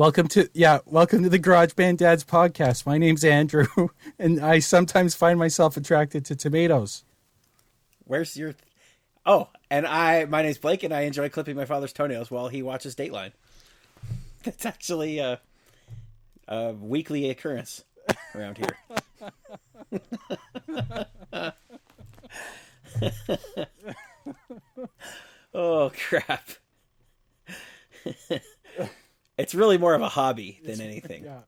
Welcome to yeah, welcome to the Garage Band Dads podcast. My name's Andrew, and I sometimes find myself attracted to tomatoes. Where's your? Oh, and I. My name's Blake, and I enjoy clipping my father's toenails while he watches Dateline. That's actually a, a weekly occurrence around here. oh crap! It's really more of a hobby than anything. Yeah.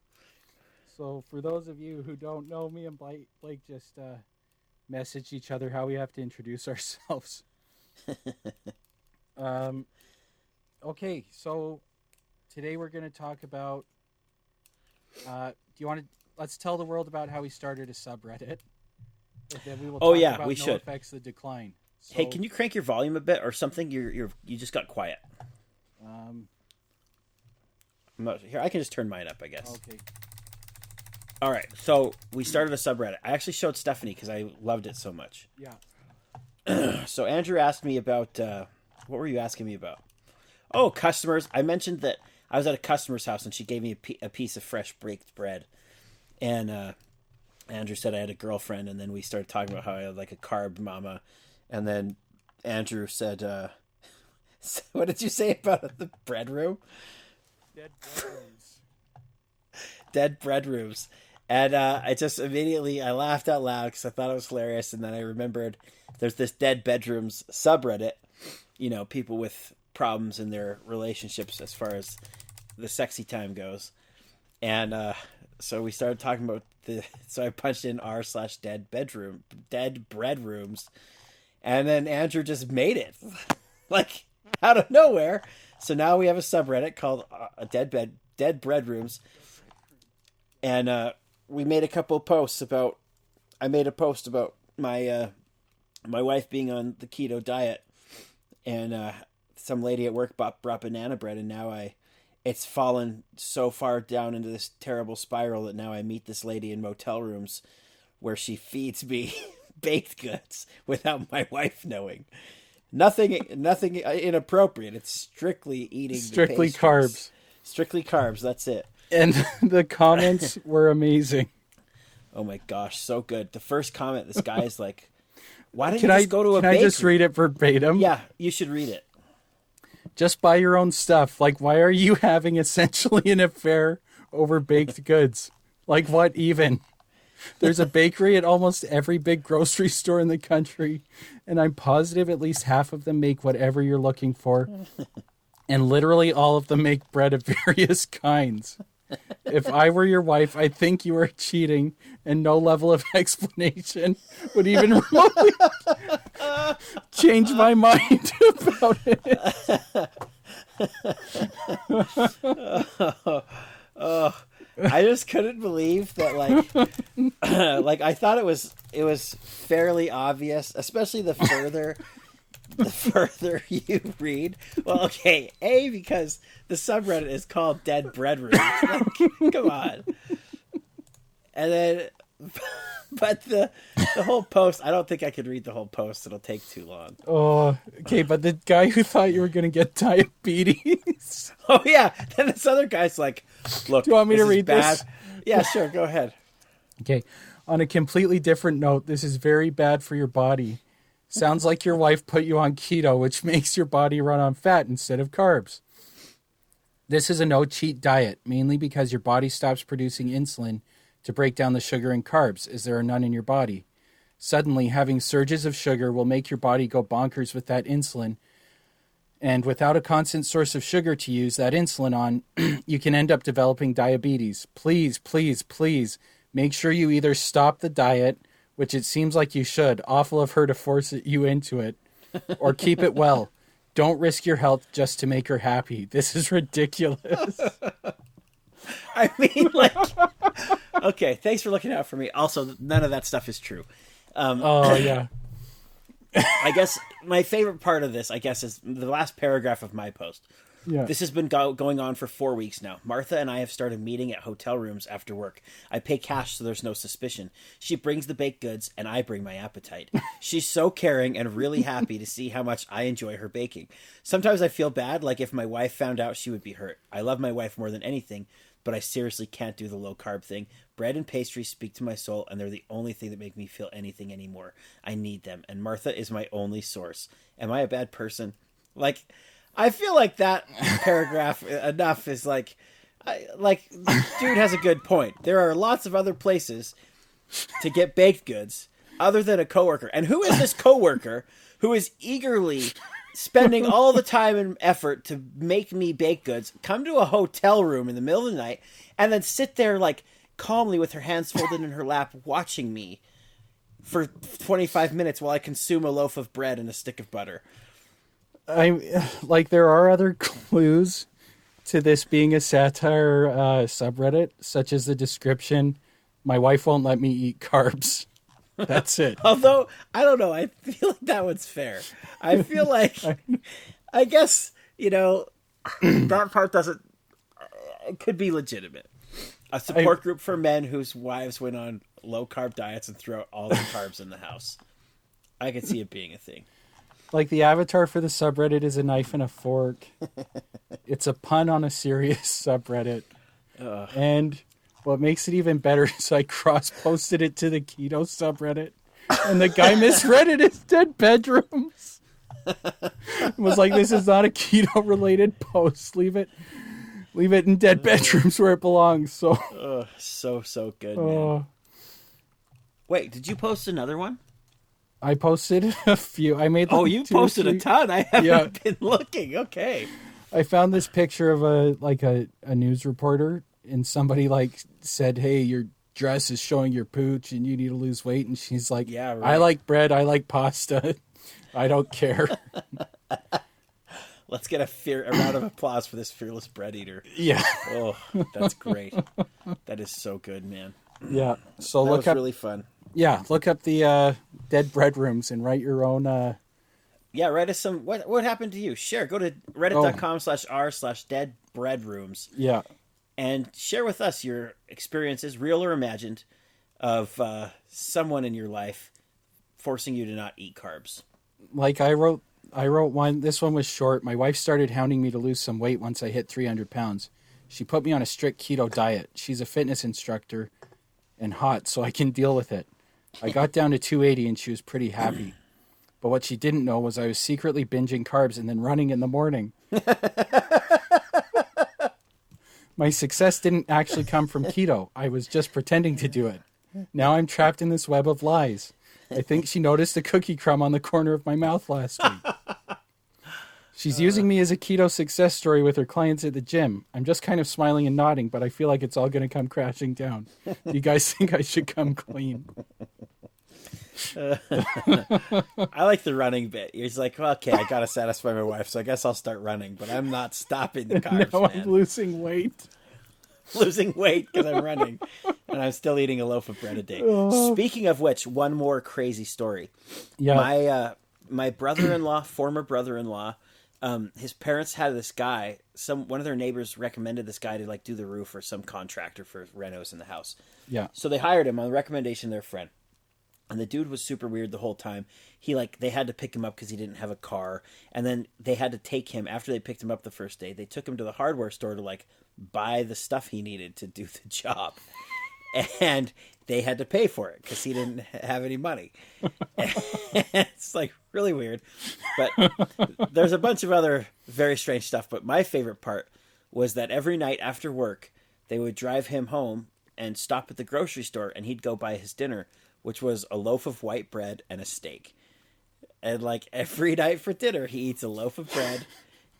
So for those of you who don't know, me and Blake, Blake just uh, messaged each other how we have to introduce ourselves. um, okay, so today we're going to talk about. Uh, do you want to? Let's tell the world about how we started a subreddit. And then we will Oh, yeah, we no should. Effects the decline. So, Hey, can you crank your volume a bit or something? You're you're you just got quiet. Um, not, here, I can just turn mine up, I guess. okay. All right, so we started a subreddit. I actually showed Stephanie because I loved it so much. Yeah. So Andrew asked me about uh, what were you asking me about? Oh, customers. I mentioned that I was at a customer's house and she gave me a, piece of fresh baked bread, and uh, Andrew said I had a girlfriend, and then we started talking about how I had like a carb mama, and then Andrew said, uh, "What did you say about the bread room?" Dead bedrooms. dead bread rooms. And uh, I just immediately I laughed out loud because I thought it was hilarious, and then I remembered there's this dead bedrooms subreddit. You know, people with problems in their relationships as far as the sexy time goes, and uh, so we started talking about the. So I punched in r slash dead bedroom dead bread rooms, and then Andrew just made it like out of nowhere. So now we have a subreddit called uh, Dead Bed Dead Bread Rooms, and uh, we made a couple posts about. I made a post about my uh, my wife being on the keto diet, and uh, some lady at work bought, brought banana bread, and now I, it's fallen so far down into this terrible spiral that now I meet this lady in motel rooms, where she feeds me baked goods without my wife knowing. Nothing, nothing inappropriate. It's strictly eating Strictly carbs. Strictly carbs. That's it. And the comments were amazing. Oh my gosh, so good. The first comment, this guy is like, "Why didn't Can you I go to a can I just read it verbatim? Yeah, you should read it. Just buy your own stuff. Like, why are you having essentially an affair over baked goods? Like, what even? There's a bakery at almost every big grocery store in the country, and I'm positive at least half of them make whatever you're looking for. And literally all of them make bread of various kinds. If I were your wife, I think you are cheating, and no level of explanation would even remotely change my mind about it. Oh, I just couldn't believe that like like I thought it was it was fairly obvious, especially the further the further you read. Well, okay, A because the subreddit is called Dead Bread Room. Like, come on. And then but the the whole post, I don't think I could read the whole post. It'll take too long. Oh, okay, but the guy who thought you were going to get diabetes. Oh yeah. Then this other guy's like, "Look, Do you want me to read bad. this? Yeah, sure. Go ahead. Okay, on a completely different note, this is very bad for your body. Sounds like your wife put you on keto, which makes your body run on fat instead of carbs. This is a no cheat diet, mainly because your body stops producing insulin to break down the sugar and carbs, as there are none in your body. Suddenly, having surges of sugar will make your body go bonkers with that insulin. And without a constant source of sugar to use that insulin on, you can end up developing diabetes. Please, please, please make sure you either stop the diet, which it seems like you should, awful of her to force you into it, or keep it well. Don't risk your health just to make her happy. This is ridiculous. I mean, like, okay, thanks for looking out for me. Also, none of that stuff is true. Um, oh, yeah. I guess my favorite part of this, I guess, is the last paragraph of my post. Yeah. This has been go- going on for four weeks now. Martha and I have started meeting at hotel rooms after work. I pay cash so there's no suspicion. She brings the baked goods, and I bring my appetite. She's so caring and really happy to see how much I enjoy her baking. Sometimes I feel bad, like if my wife found out, she would be hurt. I love my wife more than anything, but I seriously can't do the low carb thing. Bread and pastry speak to my soul, and they're the only thing that make me feel anything anymore. I need them, and Martha is my only source. Am I a bad person? Like, I feel like that paragraph enough is like, I, like, dude has a good point. There are lots of other places to get baked goods other than a coworker. And who is this coworker who is eagerly spending all the time and effort to make me baked goods, come to a hotel room in the middle of the night, and then sit there like calmly with her hands folded in her lap watching me for 25 minutes while I consume a loaf of bread and a stick of butter. I like there are other clues to this being a satire uh, subreddit, such as the description, "My wife won't let me eat carbs." That's it. Although I don't know, I feel like that one's fair. I feel like, I guess you know, that part doesn't. It could be legitimate. A support I- group for men whose wives went on low carb diets and threw out all the carbs in the house. I could see it being a thing. Like the avatar for the subreddit is a knife and a fork. it's a pun on a serious subreddit. And what makes it even better is I cross posted it to the keto subreddit. And the guy misread it as dead bedrooms. was like, this is not a keto related post. Leave it leave it in dead bedrooms where it belongs. So Ugh, so so good, man. uh, Wait, did you post another one? I posted a few. I made Oh, you posted a ton. I haven't Yeah. been looking. Okay. I found this picture of a like a, a news reporter and somebody like said, Hey, your dress is showing your pooch and you need to lose weight and she's like, Yeah, I like bread, I like pasta. I don't care. Let's get a fear a round of applause for this fearless bread eater. yeah. Oh, that's great. that is so good, man. Yeah. So That look up really fun. yeah, look up the uh, dead bread rooms and write your own uh Yeah, write us some. What what happened to you? Share. Go to reddit.com slash r slash dead bread rooms yeah. and share with us your experiences, real or imagined, of uh, someone in your life forcing you to not eat carbs. Like I wrote I wrote one this one was short. My wife started hounding me to lose some weight once I hit three hundred pounds. She put me on a strict keto diet. She's a fitness instructor and hot, so I can deal with it. I got down to 280 and she was pretty happy. But what she didn't know was I was secretly binging carbs and then running in the morning. My success didn't actually come from keto. I was just pretending to do it. Now I'm trapped in this web of lies. I think she noticed a cookie crumb on the corner of my mouth last week. She's using me as a keto success story with her clients at the gym. I'm just kind of smiling and nodding, but I feel like it's all going to come crashing down. Do you guys think I should come clean? I like the running bit. He's like, well, okay, I gotta satisfy my wife, so I guess I'll start running, but I'm not stopping the carbs, now I'm losing weight. losing weight because I'm running, and I'm still eating a loaf of bread a day. Speaking of which, one more crazy story. Yeah. My uh, my brother-in-law, former brother-in-law, um, his parents had this guy. Some one of their neighbors recommended this guy to like do the roof or some contractor for renos in the house. yeah. So they hired him on the recommendation of their friend. And the dude was super weird the whole time. He like they had to pick him up because he didn't have a car, and then they had to take him after they picked him up the first day. They took him to the hardware store to like buy the stuff he needed to do the job, and they had to pay for it because he didn't have any money. it's like really weird, but there's a bunch of other very strange stuff. But my favorite part was that every night after work, they would drive him home and stop at the grocery store, and he'd go buy his dinner, which was a loaf of white bread and a steak. And like every night for dinner, he eats a loaf of bread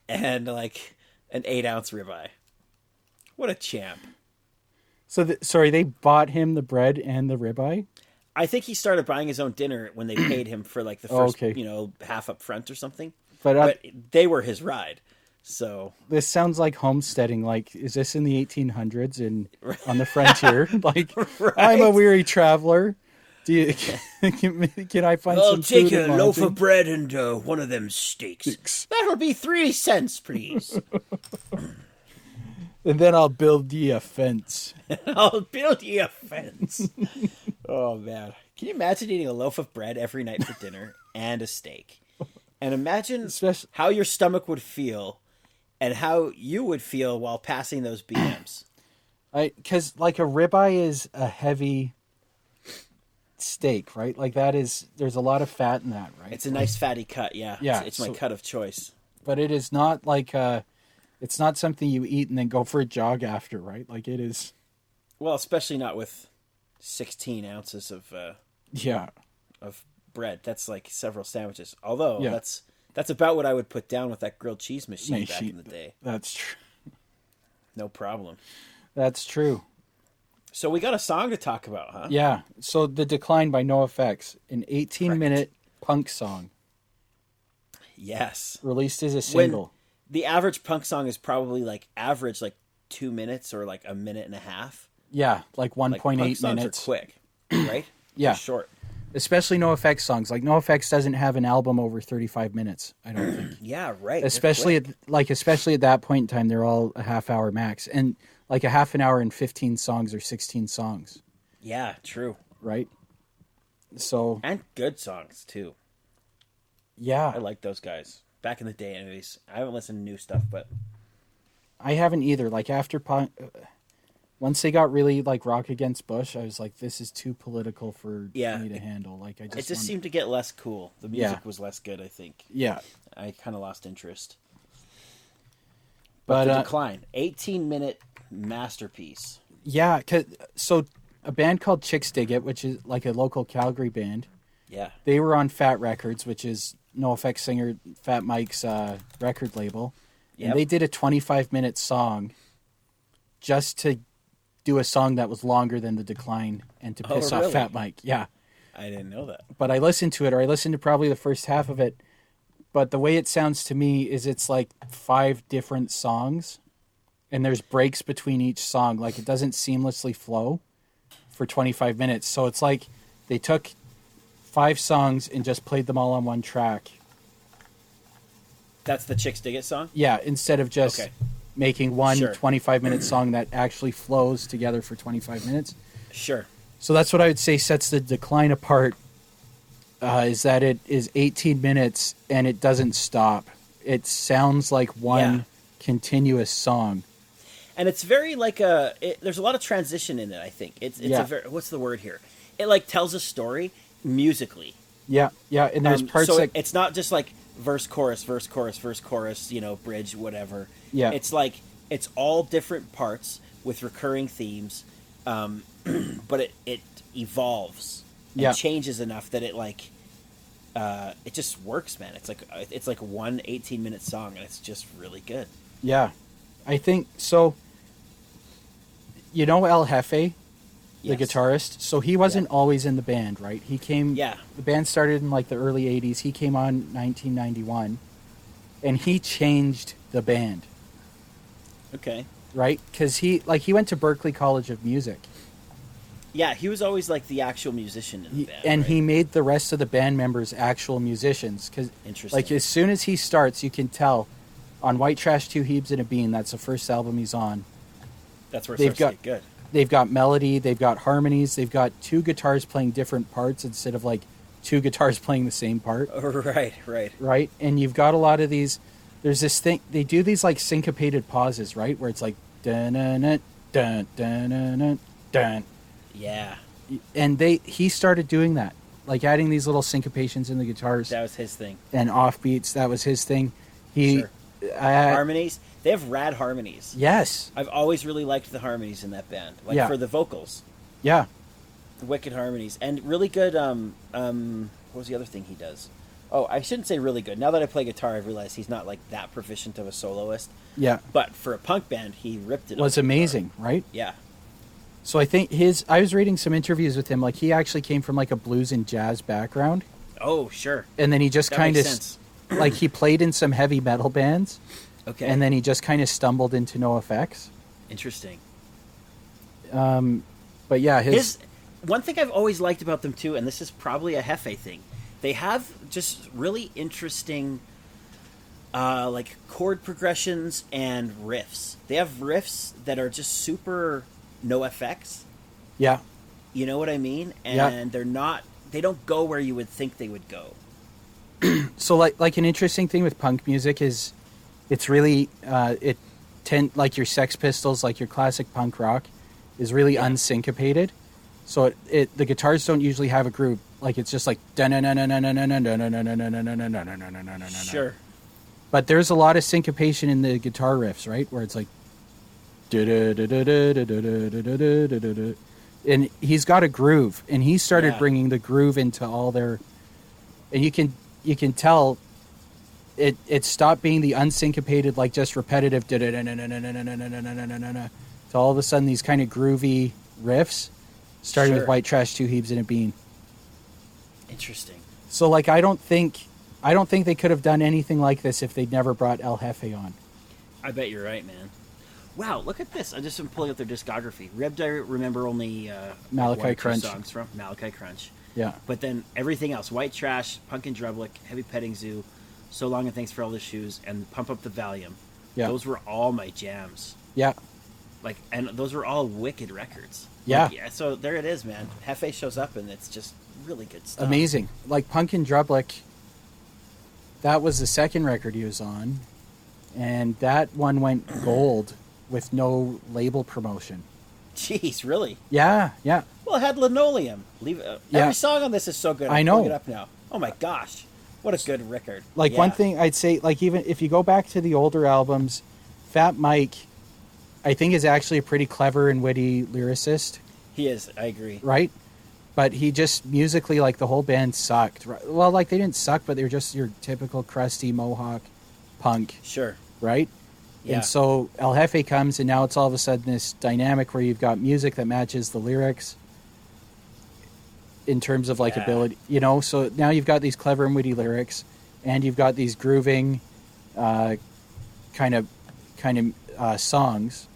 and like an eight ounce ribeye. What a champ! So, the, sorry, they bought him the bread and the ribeye? I think he started buying his own dinner when they paid him for like the Oh, first, okay. you know, half up front or something. But, uh, But they were his ride, so this sounds like homesteading. Like, is this in the 1800s and on the frontier? like, I'm a weary traveler. Do you, can, can I find I'll some take a loaf of bread and uh, one of them steaks. Steaks. That'll be three cents, please. and then I'll build ye a fence. I'll build ye a fence. oh man, can you imagine eating a loaf of bread every night for dinner and a steak? And imagine Especially- how your stomach would feel, and how you would feel while passing those BMs. I because like a ribeye is a heavy steak, right? Like that is there's a lot of fat in that, right? It's a nice fatty cut, yeah. Yeah, it's, it's my cut of choice. but it is not like uh it's not something you eat and then go for a jog after, right? Like it is Well, especially not with sixteen ounces of uh, yeah. of bread. That's like several sandwiches. Although Yeah. that's that's about what I would put down with that grilled cheese machine back Machine. in the day. That's true. No problem. That's true. So we got a song to talk about, huh? Yeah. So the decline by NOFX, an 18 Correct. minute punk song Yes. released as a single. The average punk song is probably like average like two minutes or like a minute and a half. yeah, like 1.8 Like punk songs minutes. are quick, right? Yeah. They're short. Especially NOFX songs. Like NOFX doesn't have an album over 35 minutes, I don't think. Yeah, right. Especially at, like especially at that point in time they're all a half hour max and like a half an hour and 15 songs or 16 songs, yeah, true, right? So, and good songs too. yeah. I like those guys back in the day. Anyways, I haven't listened to new stuff, but I haven't either. Like after punk, uh, once they got really like Rock Against Bush, I was like, this is too political for Yeah. me to handle. Like I just, it just want- seemed to get less cool. The Yeah. music was less good. I think yeah. I kind of lost interest. But the uh, decline, eighteen minute masterpiece. yeah, 'cause- so a band called Chixdiggit, which is like a local Calgary band, Yeah, they were on Fat Wreck Chords, which is NOFX singer Fat Mike's uh, record label, Yep. and they did a 25 minute song just to do a song that was longer than the decline and to Oh, piss off? Fat Mike. Yeah. I didn't know that. but I listened to it, or I listened to probably the first half of it. But the way it sounds to me is it's like five different songs, and there's breaks between each song. Like it doesn't seamlessly flow for 25 minutes. So it's like they took five songs and just played them all on one track. That's the Chixdiggit song. Yeah, instead of just Okay. making one Sure. 25 minute song that actually flows together for 25 minutes. Sure. So that's what I would say sets the decline apart. Uh, is that it is 18 minutes and it doesn't stop. It sounds like one Yeah. continuous song. and it's very like a it, there's a lot of transition in it i think it's it's Yeah. a very what's the word here it like tells a story musically Yeah, yeah, and there's Um, parts so that it's not just like verse chorus verse chorus verse chorus you know bridge whatever Yeah. it's like it's all different parts with recurring themes um, but it it evolves and Yeah. changes enough that it like uh, it just works man it's like it's like one 18 minute song and it's just really good yeah. I think so. You know El Hefe, the Yes. guitarist. So he wasn't always in the band, right? He came. Yeah. The band started in like the early '80s. He came on 1991, and he changed the band. okay right? Because he like he went to Berklee College of Music, Yeah, he was always like the actual musician in the he, band. and right? he made the rest of the band members actual musicians. Because Interesting. like as soon as he starts, you can tell on White Trash, Two Hebes and a Bean. That's the first album he's on. that's where it they've starts got- to get good. They've got melody, they've got harmonies, they've got two guitars playing different parts instead of like two guitars playing the same part, oh, Right, right. right? And you've got a lot of these. There's this thing they do these like syncopated pauses, right? Where it's like dun dun dun dun dun dun dun. Yeah, and they he started doing that like adding these little syncopations in the guitars that was his thing. and offbeats that was his thing he Sure. I- harmonies. They have rad harmonies. yes I've always really liked the harmonies in that band. Like Yeah. for the vocals, yeah the wicked harmonies, and really good. Um, um, what was the other thing he does? Oh, I shouldn't say really good. Now that I play guitar, I've realized he's not like that proficient of a soloist. yeah But for a punk band, he ripped it. was on guitar. amazing right Yeah, so i think his i was reading some interviews with him like he actually came from like a blues and jazz background Oh, sure. and then he just kind of like he played in some heavy metal bands Okay. and then he just kind of stumbled into NOFX interesting. Um, but yeah his, His one thing I've always liked about them too, and this is probably a Hefe thing, they have just really interesting, uh, like chord progressions and riffs. They have riffs that are just super NOFX. Yeah. You know what I mean? And Yeah. they're not. They don't go where you would think they would go. So like like an interesting thing with punk music is it's really uh, it tend like your Sex Pistols, like your classic punk rock, is really Yeah. unsyncopated. So it, it the guitars don't usually have a groove. Like it's just like Sure. But there's a lot of syncopation in the guitar riffs, right? Where it's like and he's got a groove and he started Yeah. bringing the groove into all their and you can you can tell it it stopped being the unsyncopated like just repetitive to all of a sudden these kind of groovy riffs starting with white trash two hebes and a bean Interesting. so like i don't think i don't think they could have done anything like this if they'd never brought el hefe on I bet you're right, man. Wow, look at this! I just am pulling up their discography. Ribbed, I remember only uh, Malachi Crunch. songs from Malachi Crunch. yeah But then everything else: White Trash, Punk in Drublic, Heavy Petting Zoo, So Long and Thanks for All the Shoes, and Pump Up the Valuum. yeah Those were all my jams. yeah Like, and those were all wicked records. Yeah. Like, so there it is, man. Hefe shows up, and it's just really good stuff. amazing like punk in drublic that was the second record he was on and that one went gold with no label promotion Jeez, really? yeah yeah Well, it had linoleum. Leave uh, Yeah. every song on this is so good. I'm I know. it up now. Oh my gosh, what a good record! Like one thing I'd say, like even if you go back to the older albums, Fat Mike, I think is actually a pretty clever and witty lyricist, he is. I agree. right? But he just musically, like the whole band sucked. right? Well, like they didn't suck, but they were just your typical crusty Mohawk punk, Sure. right? Yeah. And so El Hefe comes, and now it's all of a sudden this dynamic where you've got music that matches the lyrics in terms of like Yeah. ability, you know. So now you've got these clever and witty lyrics, and you've got these grooving, uh, kind of, kind of uh, songs.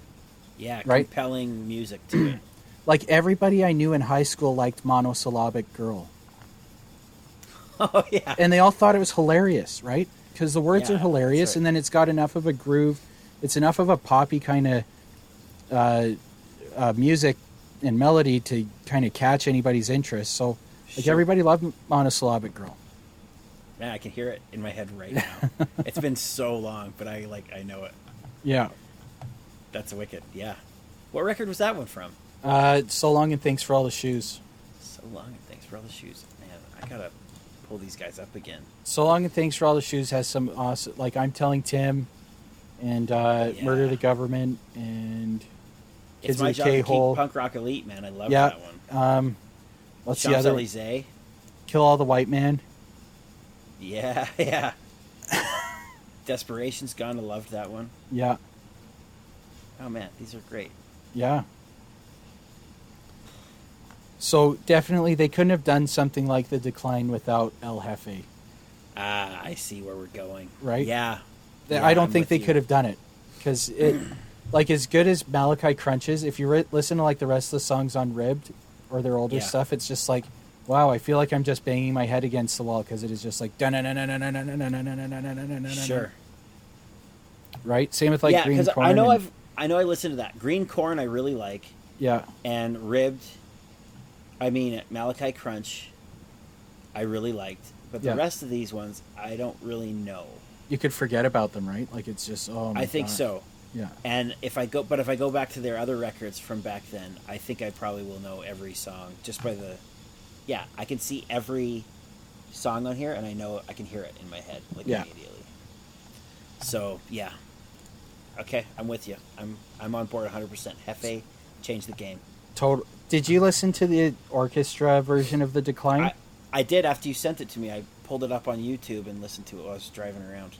yeah, right? compelling music to it. Like everybody I knew in high school liked Monosyllabic Girl, oh yeah. and they all thought it was hilarious, right? Because the words Yeah, are hilarious, right. and then it's got enough of a groove. It's enough of a poppy kind of uh, uh, music and melody to kind of catch anybody's interest. So, like Sure. everybody loved Monosyllabic Girl. Man, I can hear it in my head right now. it's been so long, but I like I know it. Yeah. That's wicked. Yeah. What record was that one from? Uh, so long and thanks for all the shoes. So long and thanks for all the shoes. Man, I gotta pull these guys up again. So long and thanks for all the shoes has some awesome. Like I'm telling Tim, and uh, Yeah. murder the government and It's kids my of the job to K hole. punk rock elite, man. I love Yeah. that one. Um, what's the other? Elysees. Kill all the white man. Yeah, yeah. Desperation's Gone. I loved that one. Yeah, Oh man, these are great. yeah. So definitely, they couldn't have done something like the decline without El Hefe. Ah, I see where we're going. Right? Yeah, I don't I'm think they you. could have done it because it, like, as good as Malachi Crunches. If you re- listen to like the rest of the songs on Ribbed or their older Yeah. stuff, it's just like, wow, I feel like I'm just banging my head against the wall because it is just like Sure. right. Same with like yeah, Green because Corn. I know and- I've I know I listened to that Green Corn. I really like yeah, and Ribbed. I mean Malachi Crunch. I really liked, but the Yeah. rest of these ones I don't really know. you could forget about them, right? Like it's just oh, I think gosh. so. Yeah, And if I go, but if I go back to their other records from back then, I think I probably will know every song just by the. Yeah, I can see every song on here, and I know I can hear it in my head like Yeah. immediately. So yeah, okay, I'm with you. I'm I'm on board 100. percent Hefe, change the game. total. Did you listen to the orchestra version of the Decline? I, I did after you sent it to me. I pulled it up on YouTube and listened to it while I was driving around.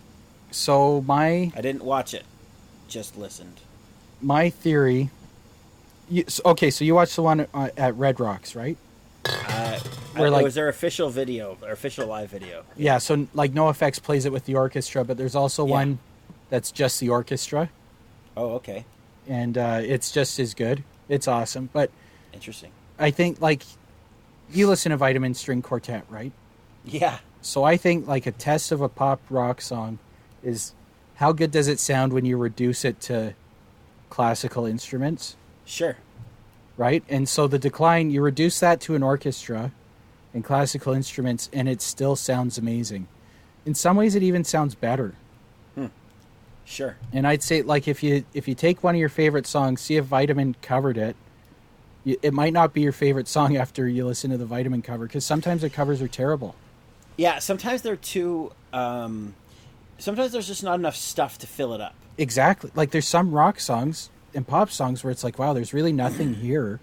so my I didn't watch it, just listened. my theory. You, okay, so you watched the one uh, at Red Rocks, right? Uh, Where, like- it was their official video, their official live video. Yeah, so like NOFX plays it with the orchestra, but there's also Yeah. one that's just the orchestra, Oh, okay. and uh, it's just as good. It's awesome, but Interesting. I think like you listen to Vitamin String Quartet, right? Yeah. So I think like a test of a pop rock song is how good does it sound when you reduce it to classical instruments, Sure. right? And so the decline, you reduce that to an orchestra and classical instruments, and it still sounds amazing. In some ways, it even sounds better. Sure. And I'd say like if you if you take one of your favorite songs, see if Vitamin covered it. you- It might not be your favorite song after you listen to the Vitamin cover because sometimes the covers are terrible. Yeah. Sometimes they're too. Um, sometimes there's just not enough stuff to fill it up. Exactly. Like there's some rock songs and pop songs where it's like, wow, there's really nothing here.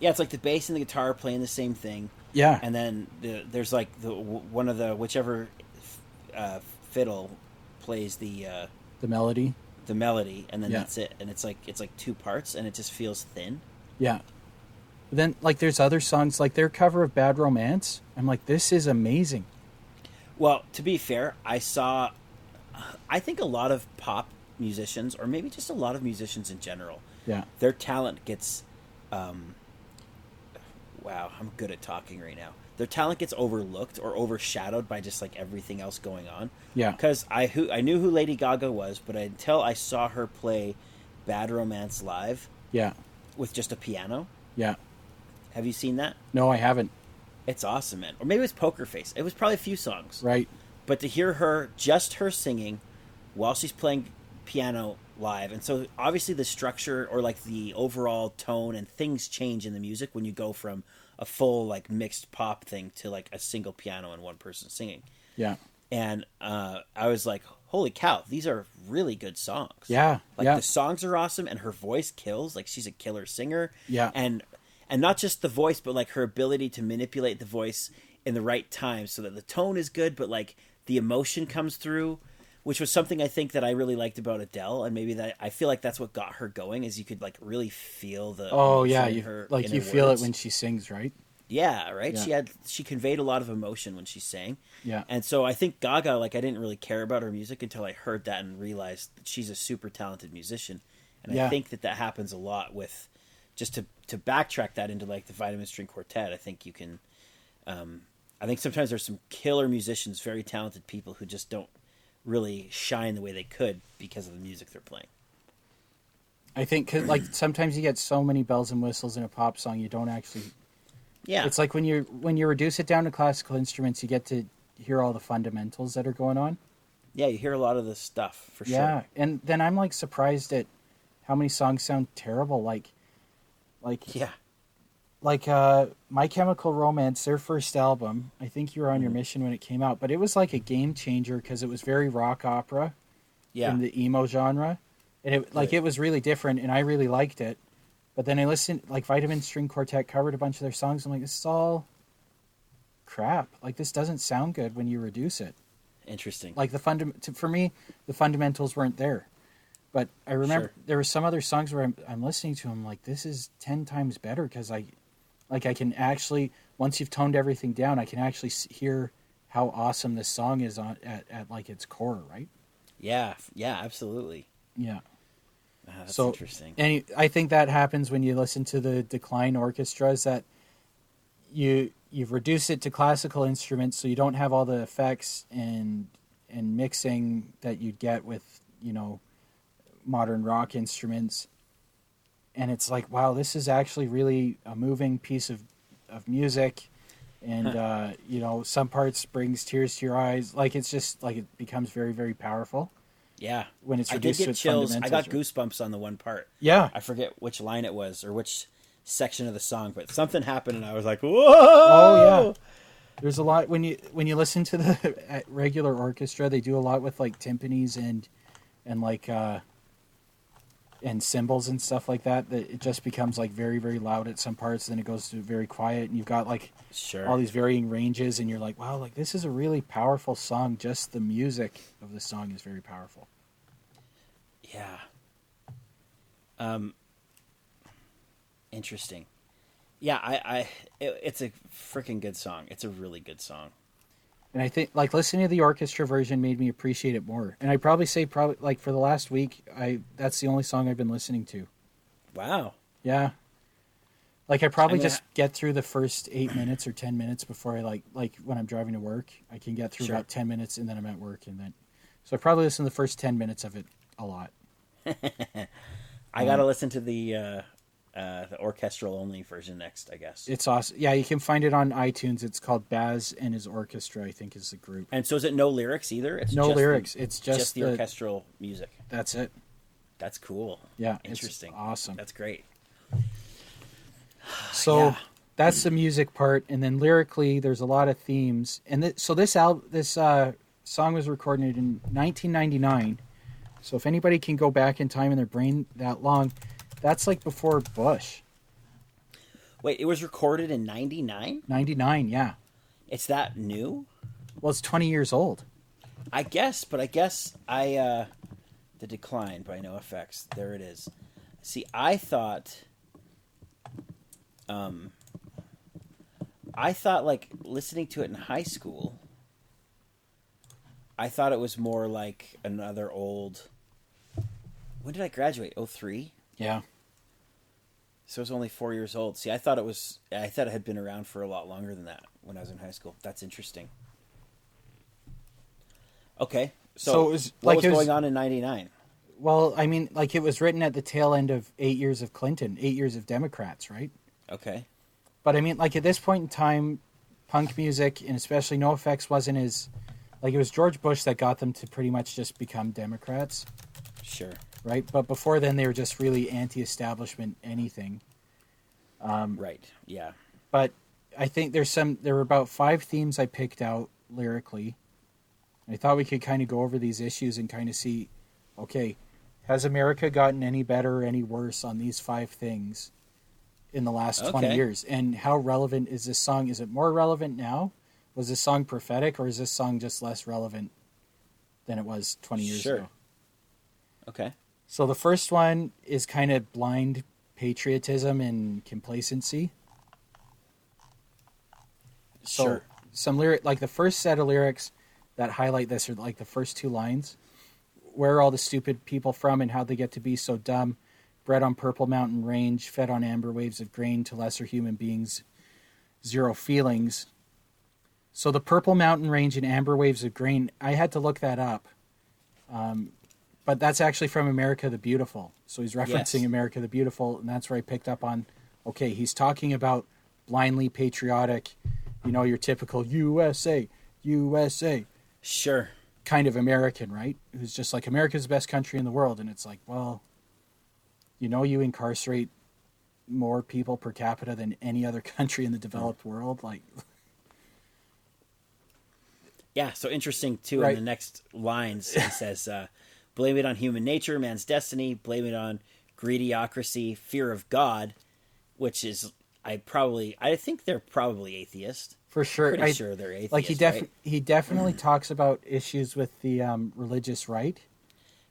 Yeah, it's like the bass and the guitar playing the same thing, Yeah. and then the, there's like the one of the whichever uh, fiddle plays the uh, the melody. the melody, and then Yeah. that's it. And it's like it's like two parts, and it just feels thin. Yeah. Then like there's other songs like their cover of Bad Romance. I'm like, this is amazing. Well, to be fair, I saw. I think a lot of pop musicians, or maybe just a lot of musicians in general, Yeah. their talent gets. Um, wow, I'm good at talking right now. Their talent gets overlooked or overshadowed by just like everything else going on. Yeah. Because I who I knew who Lady Gaga was, but until I saw her play Bad Romance live Yeah. with just a piano. Yeah. Have you seen that? No, I haven't. It's awesome, man. Or maybe it was Poker Face. It was probably a few songs. Right. But to hear her, just her singing while she's playing piano live, and so obviously the structure or like the overall tone and things change in the music when you go from a full like mixed pop thing to like a single piano and one person singing. Yeah. And uh, I was like, holy cow, these are really good songs. Yeah. Like yeah. the songs are awesome and her voice kills. Like she's a killer singer. Yeah. And and not just the voice, but like her ability to manipulate the voice in the right time so that the tone is good, but like the emotion comes through, which was something I think that I really liked about Adele, and maybe that I feel like that's what got her going is you could like really feel the Oh yeah, you, her, like you feel words. it when she sings, right? Yeah, right. Yeah. She had she conveyed a lot of emotion when she sang. Yeah. And so I think Gaga, like I didn't really care about her music until I heard that and realized that she's a super talented musician. And Yeah. I think that that happens a lot with just to to backtrack that into like the Vitamin String Quartet. I think you can. Um, I think sometimes there's some killer musicians, very talented people who just don't really shine the way they could because of the music they're playing. I think 'cause, like sometimes you get so many bells and whistles in a pop song, you don't actually. Yeah, It's like when you when you reduce it down to classical instruments, you get to hear all the fundamentals that are going on. yeah, you hear a lot of this stuff for Yeah, sure. Yeah, and then I'm like surprised at how many songs sound terrible. Like, like Yeah, like uh my chemical romance their first album i think you were on your Mhm. mission when it came out but it was like a game changer because it was very rock opera yeah, in the emo genre and it like Right. it was really different and i really liked it but then i listened like vitamin string quartet covered a bunch of their songs i'm like this is all crap like this doesn't sound good when you reduce it interesting. like the to, for me the fundamentals weren't there but i remember Sure. there were some other songs where i'm, I'm listening to them like this is 10 times better because i like i can actually once you've toned everything down i can actually hear how awesome this song is on at, at like its core right yeah, yeah, absolutely. yeah Ah, that's so interesting. and i think that happens when you listen to the decline orchestras that you you've reduced it to classical instruments so you don't have all the effects and and mixing that you'd get with you know modern rock instruments and it's like wow this is actually really a moving piece of of music and uh you know some parts brings tears to your eyes like it's just like it becomes very very powerful Yeah, when it's I did reduced get chills. I got goosebumps on the one part. yeah I forget which line it was or which section of the song, but something happened, and I was like, "Whoa!" Oh yeah. There's a lot when you when you listen to the regular orchestra, they do a lot with like timpanis and and like uh and cymbals and stuff like that. That it just becomes like very very loud at some parts, then it goes to very quiet, and you've got like Sure. all these varying ranges, and you're like, wow, like this is a really powerful song. Just the music of the song is very powerful. Yeah. Um. Interesting. Yeah, I, I, it, it's a freaking good song. It's a really good song. And I think like listening to the orchestra version made me appreciate it more. And I probably say probably like for the last week, I that's the only song I've been listening to. Wow. Yeah. Like I probably I'm gonna- just get through the first eight minutes or ten minutes before I like like when I'm driving to work. I can get through Sure. about ten minutes and then I'm at work and then so I probably listen to the first ten minutes of it a lot. I got to listen to the uh, uh, the orchestral only version next, I guess. It's awesome. Yeah, you can find it on iTunes. It's called Baz and his Orchestra. I think is the group. and so is it no lyrics either? It's No just the- lyrics. it's just, just the, the, orchestral music. That's it. That's cool. Yeah, Interesting. It's awesome. That's great. So Yeah. that's the music part, and then lyrically, there's a lot of themes. And th- so this al- this uh, song was recorded in 1999. So if anybody can go back in time in their brain that long, that's like before Bush. Wait, it was recorded in '99. 99, yeah. It's that new? Well, it's 20 years old. I guess, but I guess I uh the decline by NOFX. There it is. See, I thought um I thought like listening to it in high school I thought it was more like another old When did I graduate? 03? Yeah. So it was only 4 years old. See, I thought it was I thought it had been around for a lot longer than that when I was in high school. That's interesting. Okay. So, So it was- what like was it was- going on in 99? Well, I mean, like it was written at the tail end of eight years of Clinton, eight years of Democrats, right? Okay. But I mean, like at this point in time, punk music and especially NOFX wasn't as like it was George Bush that got them to pretty much just become Democrats, Sure. Right? But before then, they were just really anti-establishment anything. Um, right. Yeah. But I think there's some. There were about five themes I picked out lyrically. I thought we could kind of go over these issues and kind of see, okay, has America gotten any better or any worse on these five things in the last 20 years? And how relevant is this song? Is it more relevant now? Was this song prophetic or is this song just less relevant than it was 20 years Sure. ago? Okay. So the first one is kind of blind patriotism and complacency. So Sure. some lyric like the first set of lyrics that highlight this are like the first two lines. Where are all the stupid people from and how they get to be so dumb? Bred on Purple Mountain Range, fed on amber waves of grain to lesser human beings, zero feelings. So the Purple Mountain Range and amber waves of grain, I had to look that up. Um, but that's actually from America the Beautiful. So he's referencing Yes. America the Beautiful, and that's where I picked up on. Okay, he's talking about blindly patriotic, you know, your typical USA, USA Sure. kind of American, right? Who's just like America's the best country in the world, and it's like, well, you know, you incarcerate more people per capita than any other country in the developed world. Like, Yeah. So interesting too. Right. In the next lines, he says, uh, "Blame it on human nature, man's destiny. Blame it on greediocracy, fear of God," which is I probably I think they're probably atheist. for sure, Pretty I, sure they're atheist. like he def right? he definitely talks about issues with the um, religious right.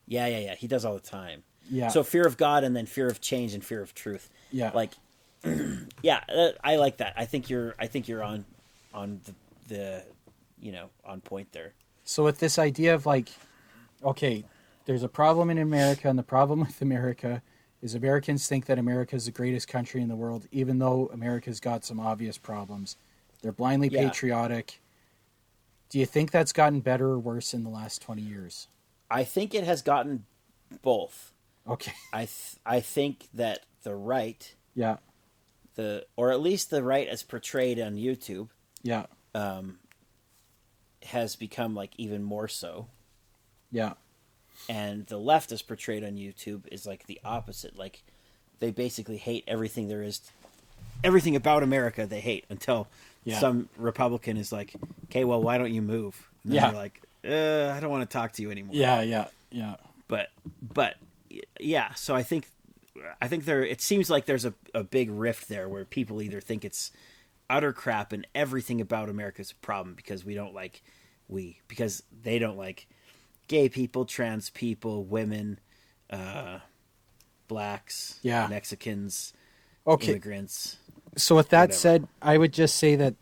Yeah, yeah, yeah. He does all the time. Yeah. So fear of God and then fear of change and fear of truth. Yeah. Like, yeah, uh, I like that. I think you're. I think you're on, on the, the, you know, on point there. So with this idea of like, okay, there's a problem in America, and the problem with America is Americans think that America is the greatest country in the world, even though America's got some obvious problems. They're blindly Yeah. patriotic. Do you think that's gotten better or worse in the last twenty years? I think it has gotten both. Okay. I th- I think that the right, Yeah. the or at least the right as portrayed on YouTube, Yeah. um, has become like even more so. Yeah. And the left as portrayed on YouTube is like the opposite. Like they basically hate everything there is, everything about America they hate until Yeah. some Republican is like, "Okay, well, why don't you move?" And Yeah. they're like, uh, "I don't want to talk to you anymore." Yeah. Yeah. Yeah. but but yeah. So I think I think there. It seems like there's a a big rift there where people either think it's utter crap and everything about America is a problem because we don't like we because they don't like gay people, trans people, women, uh, blacks, Yeah. Mexicans, Okay. immigrants. So with that Whatever. said, I would just say that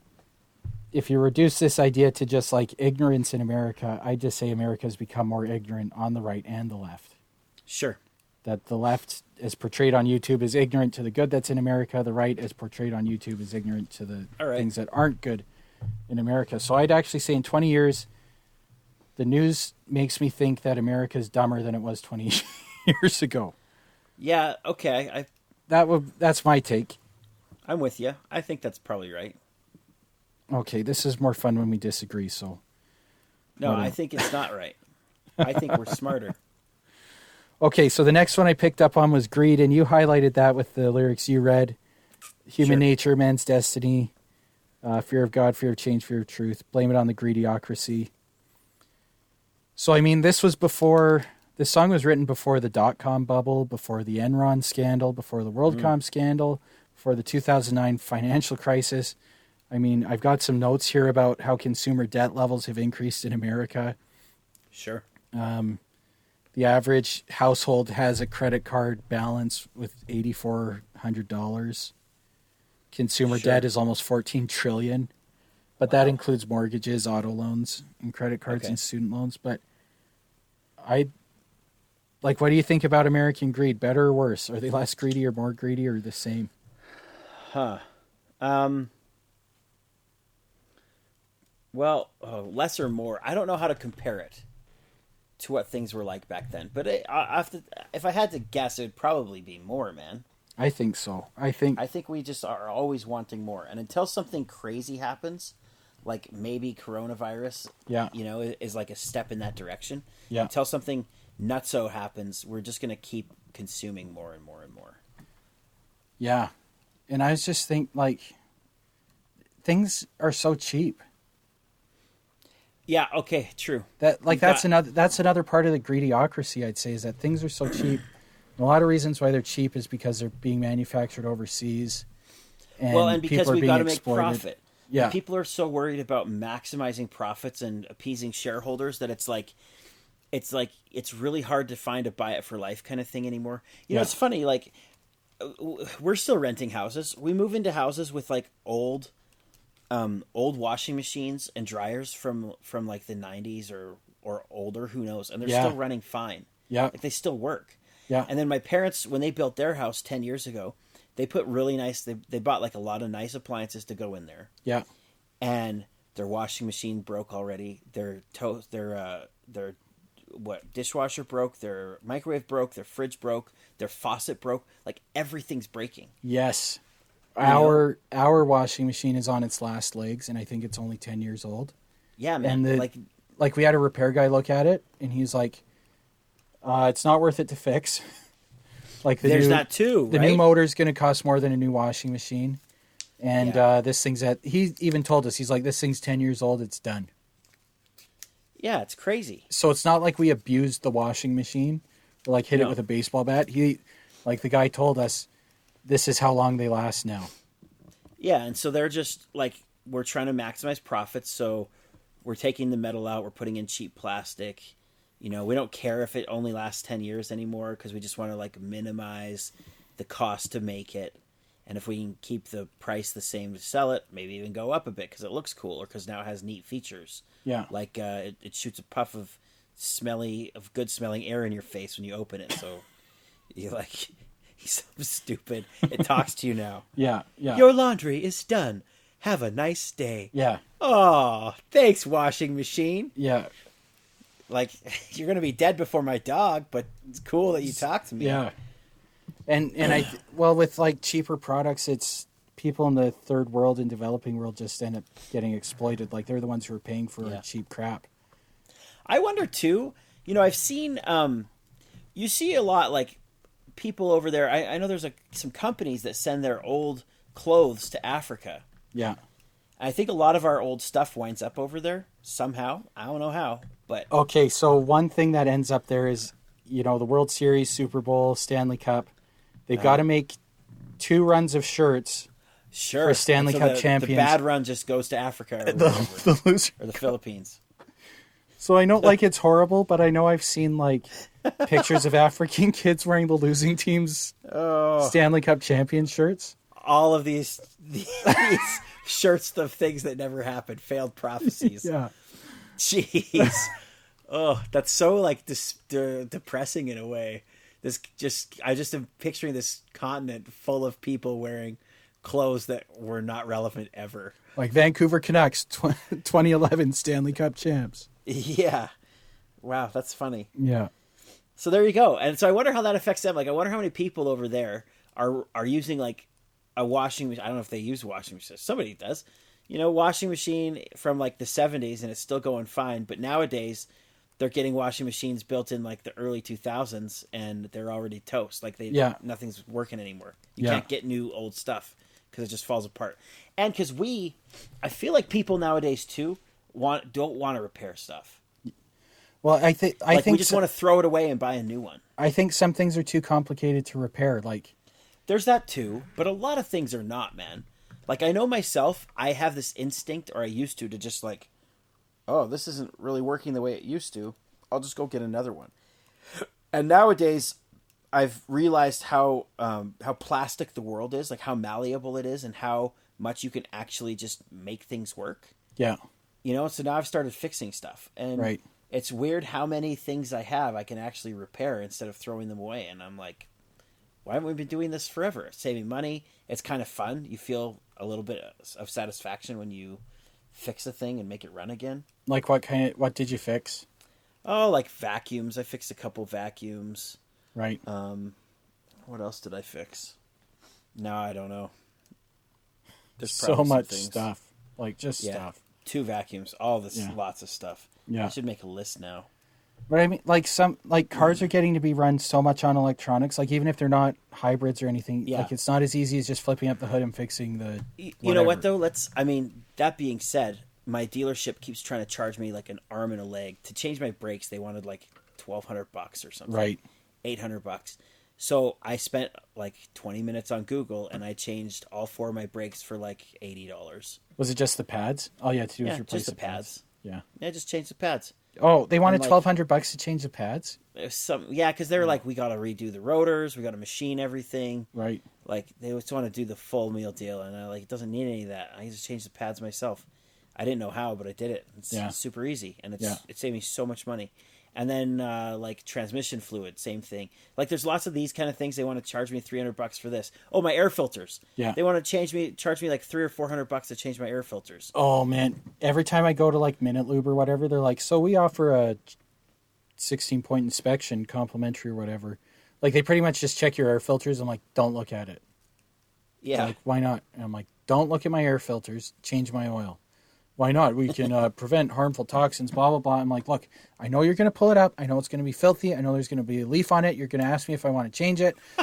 if you reduce this idea to just like ignorance in America, I just say America has become more ignorant on the right and the left. Sure. that the left, as portrayed on YouTube, is ignorant to the good that's in America. The right, as portrayed on YouTube, is ignorant to the right. things that aren't good in America. So I'd actually say in 20 years, the news makes me think that America is dumber than it was 20 years ago. Yeah, okay. I That would that's my take. I'm with you. I think that's probably right. Okay, this is more fun when we disagree. So No, Whatever. I think it's not right. I think we're smarter. Okay, so the next one I picked up on was greed, and you highlighted that with the lyrics you read human Sure. nature, man's destiny, uh, fear of God, fear of change, fear of truth. Blame it on the greediocracy. So, I mean, this was before, this song was written before the dot com bubble, before the Enron scandal, before the WorldCom hmm. scandal, before the 2009 financial crisis. I mean, I've got some notes here about how consumer debt levels have increased in America. Sure. Um, the average household has a credit card balance with eighty four hundred dollars. Consumer Sure. debt is almost fourteen trillion, but that includes mortgages, auto loans, and credit cards Okay. and student loans. But I like, what do you think about American greed? Better or worse? Are they less greedy or more greedy or the same? Huh. Um. Well, oh, less or more. I don't know how to compare it to what things were like back then. But it, I, I to, if I had to guess, it'd probably be more, man. I think so. I think I think we just are always wanting more, and until something crazy happens, like maybe coronavirus, Yeah. you know, is like a step in that direction. Yeah. Until something nutso happens, we're just gonna keep consuming more and more and more. yeah, and I was just think like things are so cheap. Yeah. Okay. True. That like You've that's got- another that's another part of the greediocracy I'd say is that things are so cheap. A lot of reasons why they're cheap is because they're being manufactured overseas. And well, and because people are we being got to make exploited. profit. Yeah. People are so worried about maximizing profits and appeasing shareholders that it's like, it's like it's really hard to find a buy it for life kind of thing anymore. You know, it's funny. Like, we're still renting houses. We move into houses with like old, um, old washing machines and dryers from from like the '90s or or older. Who knows? And they're Yeah. still running fine. Yeah. Like they still work. Yeah. And then my parents, when they built their house ten years ago, they put really nice. They they bought like a lot of nice appliances to go in there, Yeah. and their washing machine broke already. Their toast, their uh, their what dishwasher broke. Their microwave broke. Their fridge broke. Their faucet broke. Like everything's breaking. Yes. Our our washing machine is on its last legs and I think it's only 10 years old. Yeah, man. And the like like we had a repair guy look at it and he's like uh, it's not worth it to fix. like the there's new, that too. the right? new motor's going to cost more than a new washing machine. And Yeah. uh, this thing's at he even told us he's like this thing's 10 years old it's done. Yeah, it's crazy. so it's not like we abused the washing machine or like hit it with a baseball bat. He like the guy told us this is how long they last now. Yeah, and so they're just like we're trying to maximize profits, so we're taking the metal out, we're putting in cheap plastic. You know, we don't care if it only lasts 10 years anymore because we just want to like minimize the cost to make it. And if we can keep the price the same to sell it, maybe even go up a bit because it looks cool or because now it has neat features. Yeah. Like uh, it, it shoots a puff of smelly, of good smelling air in your face when you open it. So you're like, he's so stupid. It talks to you now. Yeah, yeah. Your laundry is done. Have a nice day. yeah. Oh, thanks, washing machine. Yeah. Like, you're going to be dead before my dog, but it's cool that you talk to me. Yeah. And and I well with like cheaper products it's people in the third world and developing world just end up getting exploited like they're the ones who are paying for Yeah. cheap crap. I wonder, too, you know, I've seen, um, you see a lot, like, people over there. I, I know there's a, some companies that send their old clothes to Africa. Yeah. I think a lot of our old stuff winds up over there somehow. I don't know how, but Okay, so one thing that ends up there is you know the World Series, Super Bowl, Stanley Cup. They've uh-huh. got to make two runs of shirts. sure. For Stanley So Cup the, champions. The bad run just goes to Africa or, The, whatever, the loser. or the Philippines. So I know like it's horrible, but I know I've seen like pictures of African kids wearing the losing team's Oh. Stanley Cup champion shirts. all of these these shirts of things that never happened, failed prophecies. Yeah. Jeez. oh, that's so like dis- de- depressing in a way this just I just am picturing this continent full of people wearing clothes that were not relevant ever. Like Vancouver Canucks, tw- 2011 Stanley Cup champs. Yeah. Wow, that's funny. Yeah. So there you go. And so I wonder how that affects them. Like I wonder how many people over there are are using like a washing machine. I don't know if they use washing machines. Somebody does. You know, washing machine from like the 70s and it's still going fine, but nowadays they're getting washing machines built in like the early 2000s and they're already toast. Like they Yeah. nothing's working anymore. You Yeah. can't get new old stuff because it just falls apart. And cuz we I feel like people nowadays too want don't want to repair stuff. Well, I think I Like think we just so- want to throw it away and buy a new one. I think some things are too complicated to repair. Like, There's that too, but a lot of things are not, man. Like I know myself, I have this instinct, or I used to, to just like, oh, this isn't really working the way it used to. I'll just go get another one. And nowadays, I've realized how um, how plastic the world is, like how malleable it is, and how much you can actually just make things work. yeah, You know, so now I've started fixing stuff, and Right. it's weird how many things I have I can actually repair instead of throwing them away. And I'm like, why haven't we been doing this forever? Saving money. It's kind of fun. You feel a little bit of satisfaction when you fix a thing and make it run again. like what kind of what did you fix? Oh, like vacuums. I fixed a couple vacuums. Right. Um, what else did I fix? No, I don't know. There's so much stuff. Like just Yeah. stuff. Two vacuums. All this, Yeah. lots of stuff. Yeah. I should make a list now. But I mean, like some like cars are getting to be run so much on electronics. Like even if they're not hybrids or anything, Yeah. like it's not as easy as just flipping up the hood and fixing the. Y- You know what though? Let's. I mean, that being said, my dealership keeps trying to charge me like an arm and a leg to change my brakes. They wanted like twelve hundred bucks or something. Right. Eight hundred bucks. So I spent like twenty minutes on Google and I changed all four of my brakes for like eighty dollars. Was it just the pads? All you had to do Yeah, was replace just the pads. Yeah. Yeah, just change the pads. Oh, they wanted like- twelve hundred bucks to change the pads. Some yeah, because they were like, we got to redo the rotors, we got to machine everything. Right. Like they just want to do the full meal deal, and I like it doesn't need any of that. I just changed the pads myself. I didn't know how, but I did it. It's Yeah. super easy, and it's Yeah. it saved me so much money. And then uh, like transmission fluid, same thing. Like there's lots of these kind of things. They want to charge me three hundred bucks for this. Oh, my air filters. Yeah. They want to change me, charge me like three or four hundred bucks to change my air filters. Oh man, every time I go to like Minute Lube or whatever, they're like, "So we offer a 16 point inspection, complimentary or whatever." Like they pretty much just check your air filters. I'm like, "Don't look at it." Yeah. Like, why not? And I'm like, "Don't look at my air filters. Change my oil." Why not? We can uh, prevent harmful toxins. Blah blah blah. I'm like, look, I know you're going to pull it up. I know it's going to be filthy. I know there's going to be a leaf on it. You're going to ask me if I want to change it.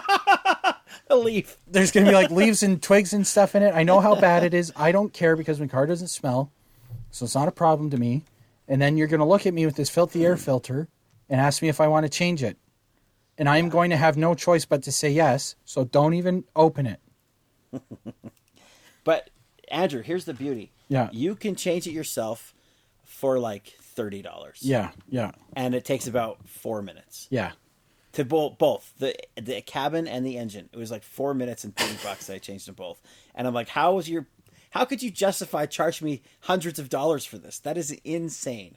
a leaf. There's going to be like leaves and twigs and stuff in it. I know how bad it is. I don't care because my car doesn't smell, so it's not a problem to me. And then you're going to look at me with this filthy air filter and ask me if I want to change it. And I am going to have no choice but to say yes. So don't even open it. But Andrew, here's the beauty. Yeah. You can change it yourself for like thirty dollars. Yeah, yeah, And it takes about four minutes. yeah. to both both the the cabin and the engine. It was like four minutes and thirty bucks. that I changed them both, and I'm like, how was your? How could you justify charging me hundreds of dollars for this? That is insane.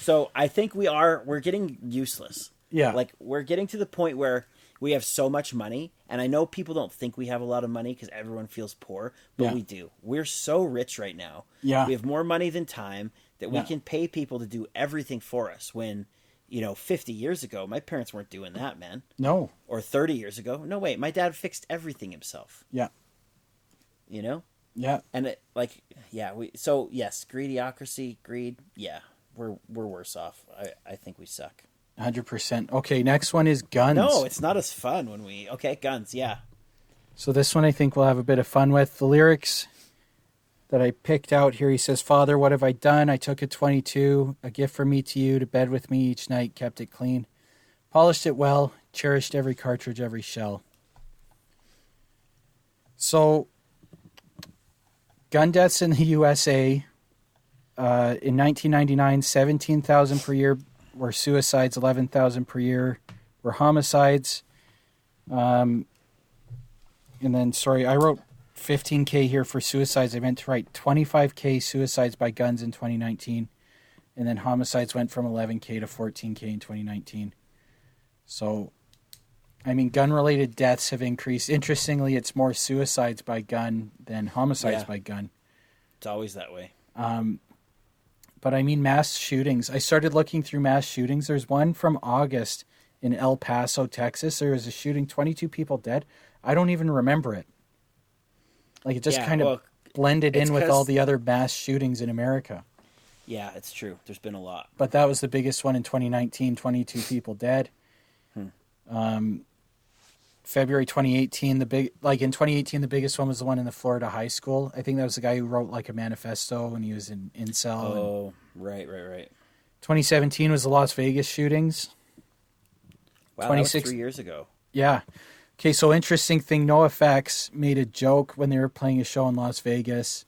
So I think we are we're getting useless. Yeah. like we're getting to the point where we have so much money, and I know people don't think we have a lot of money because everyone feels poor, but Yeah. we do. We're so rich right now. Yeah. we have more money than time that we can pay people to do everything for us. When you know, 50 years ago, my parents weren't doing that, man. No. Or 30 years ago. No, wait, my dad fixed everything himself, Yeah. you know? Yeah. And it, like, yeah, we, so yes, greediocracy, greed, yeah, we're, we're worse off. I, I think we suck. 100%. Okay, next one is guns. No, it's not as fun when we, okay, guns, yeah. So this one I think we'll have a bit of fun with. The lyrics that I picked out here, he says, Father, what have I done? I took a 22, a gift from me to you to bed with me each night, kept it clean, polished it well, cherished every cartridge, every shell. So, gun deaths in the USA uh, in 1999, 17,000 per year were suicides, 11,000 per year were homicides. Um, and then, sorry, I wrote 15K here for suicides. I meant to write 25K suicides by guns in 2019. And then homicides went from 11K to 14K in 2019. So, I mean, gun related deaths have increased. Interestingly, it's more suicides by gun than homicides Yeah. by gun. It's always that way. But I mean, mass shootings. I started looking through mass shootings. There's one from August in El Paso, Texas. There was a shooting, 22 people dead. I don't even remember it. Like, it just Yeah, kind well, of blended in with all the other mass shootings in America. Yeah, it's true. There's been a lot. but that was the biggest one in 2019 22 people dead um, february 2018 the big like in 2018 the biggest one was the one in the florida high school i think that was the guy who wrote like a manifesto and he was in incel and Oh, right, right, right. 2017 was the las vegas shootings Wow, that was 26 three years ago. yeah okay so interesting thing NOFX made a joke when they were playing a show in las vegas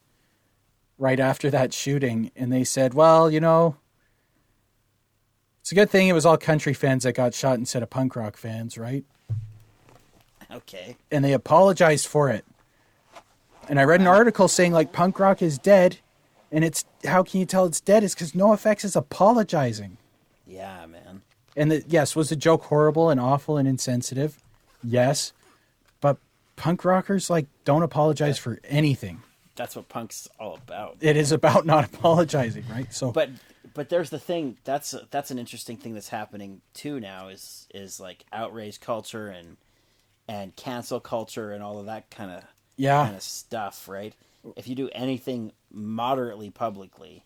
right after that shooting and they said well you know it's a good thing it was all country fans that got shot instead of punk rock fans right Okay. and they apologized for it. And I read an article saying like punk rock is dead, and it's how can you tell it's dead? Is because NOFX is apologizing. Yeah, man. And the, yes, was the joke horrible and awful and insensitive? Yes, but punk rockers like don't apologize for anything. That's what punk's all about. It is about not apologizing, right? So, But but there's the thing. That's that's an interesting thing that's happening too now. Is is like outrage culture and and cancel culture and all of that kind of yeah, kind of stuff, right? If you do anything moderately publicly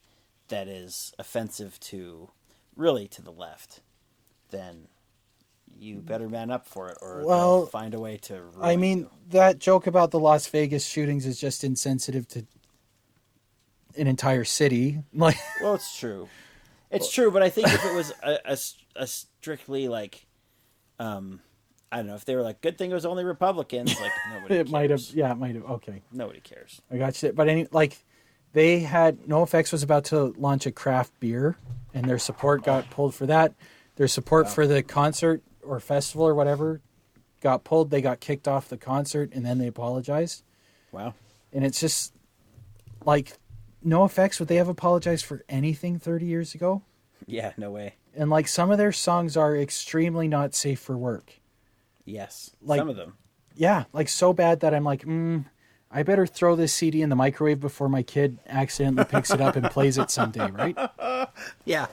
that is offensive to really to the left, then you better man up for it or Well, find a way to. I mean you. that joke about the Las Vegas shootings is just insensitive to an entire city. Like, Well, it's true. It's true, but I think if it was a strictly like, um, I don't know, if they were like, good thing it was only Republicans, like nobody. it might have, yeah, it might have. Okay, Nobody cares. I got you. But any like, they had NOFX was about to launch a craft beer, and their support got oh. pulled for that. Their support for the concert or festival or whatever got pulled. They got kicked off the concert, and then they apologized. Wow. And it's just like, NOFX. Would they have apologized for anything thirty years ago? Yeah. No way. And like some of their songs are extremely not safe for work. Yes. Like- Some of them. Yeah, like so bad that I'm like, mm, I better throw this CD in the microwave before my kid accidentally picks it up and plays it someday, right? Yeah.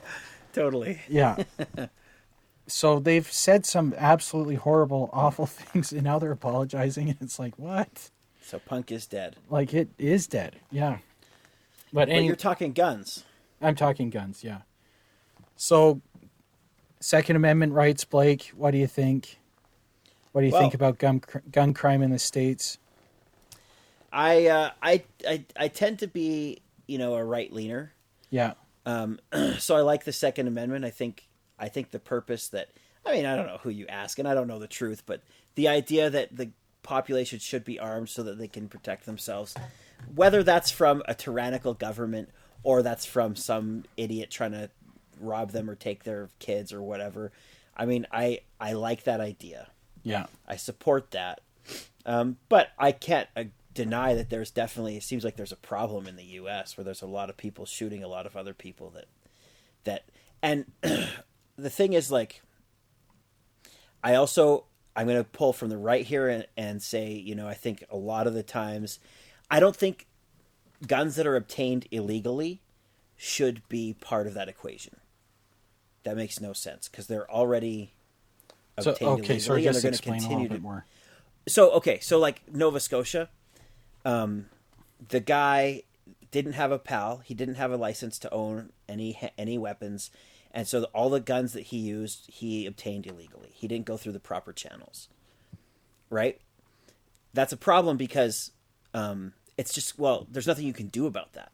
Totally. Yeah. so they've said some absolutely horrible, awful things, and now they're apologizing, and it's like, what? So punk is dead. Like it is dead. Yeah. But, But any, you're talking guns. I'm talking guns. Yeah. So, Second Amendment rights, Blake. What do you think? What do you Well- think about gun gun crime in the states? I uh, I I I tend to be you know a right leaner. Yeah. Um, so I like the Second Amendment. I think I think the purpose that I mean I don't know who you ask, and I don't know the truth, but the idea that the population should be armed so that they can protect themselves, whether that's from a tyrannical government or that's from some idiot trying to rob them or take their kids or whatever. I mean, I I like that idea. Yeah. I support that. Um, but I can't uh, deny that there's definitely it seems like there's a problem in the U.S. where there's a lot of people shooting a lot of other people that that and the thing is like I also I'm going to pull from the right here and, and say you know I think a lot of the times I don't think guns that are obtained illegally should be part of that equation. That makes no sense because they're already So obtained okay, so and they're going to explain a little continue bit to more. so okay, so like Nova Scotia, um, the guy didn't have a PAL. He didn't have a license to own any any weapons, and so all the guns that he used, he obtained illegally. He didn't go through the proper channels. Right. That's a problem because um, it's just well, there's nothing you can do about that.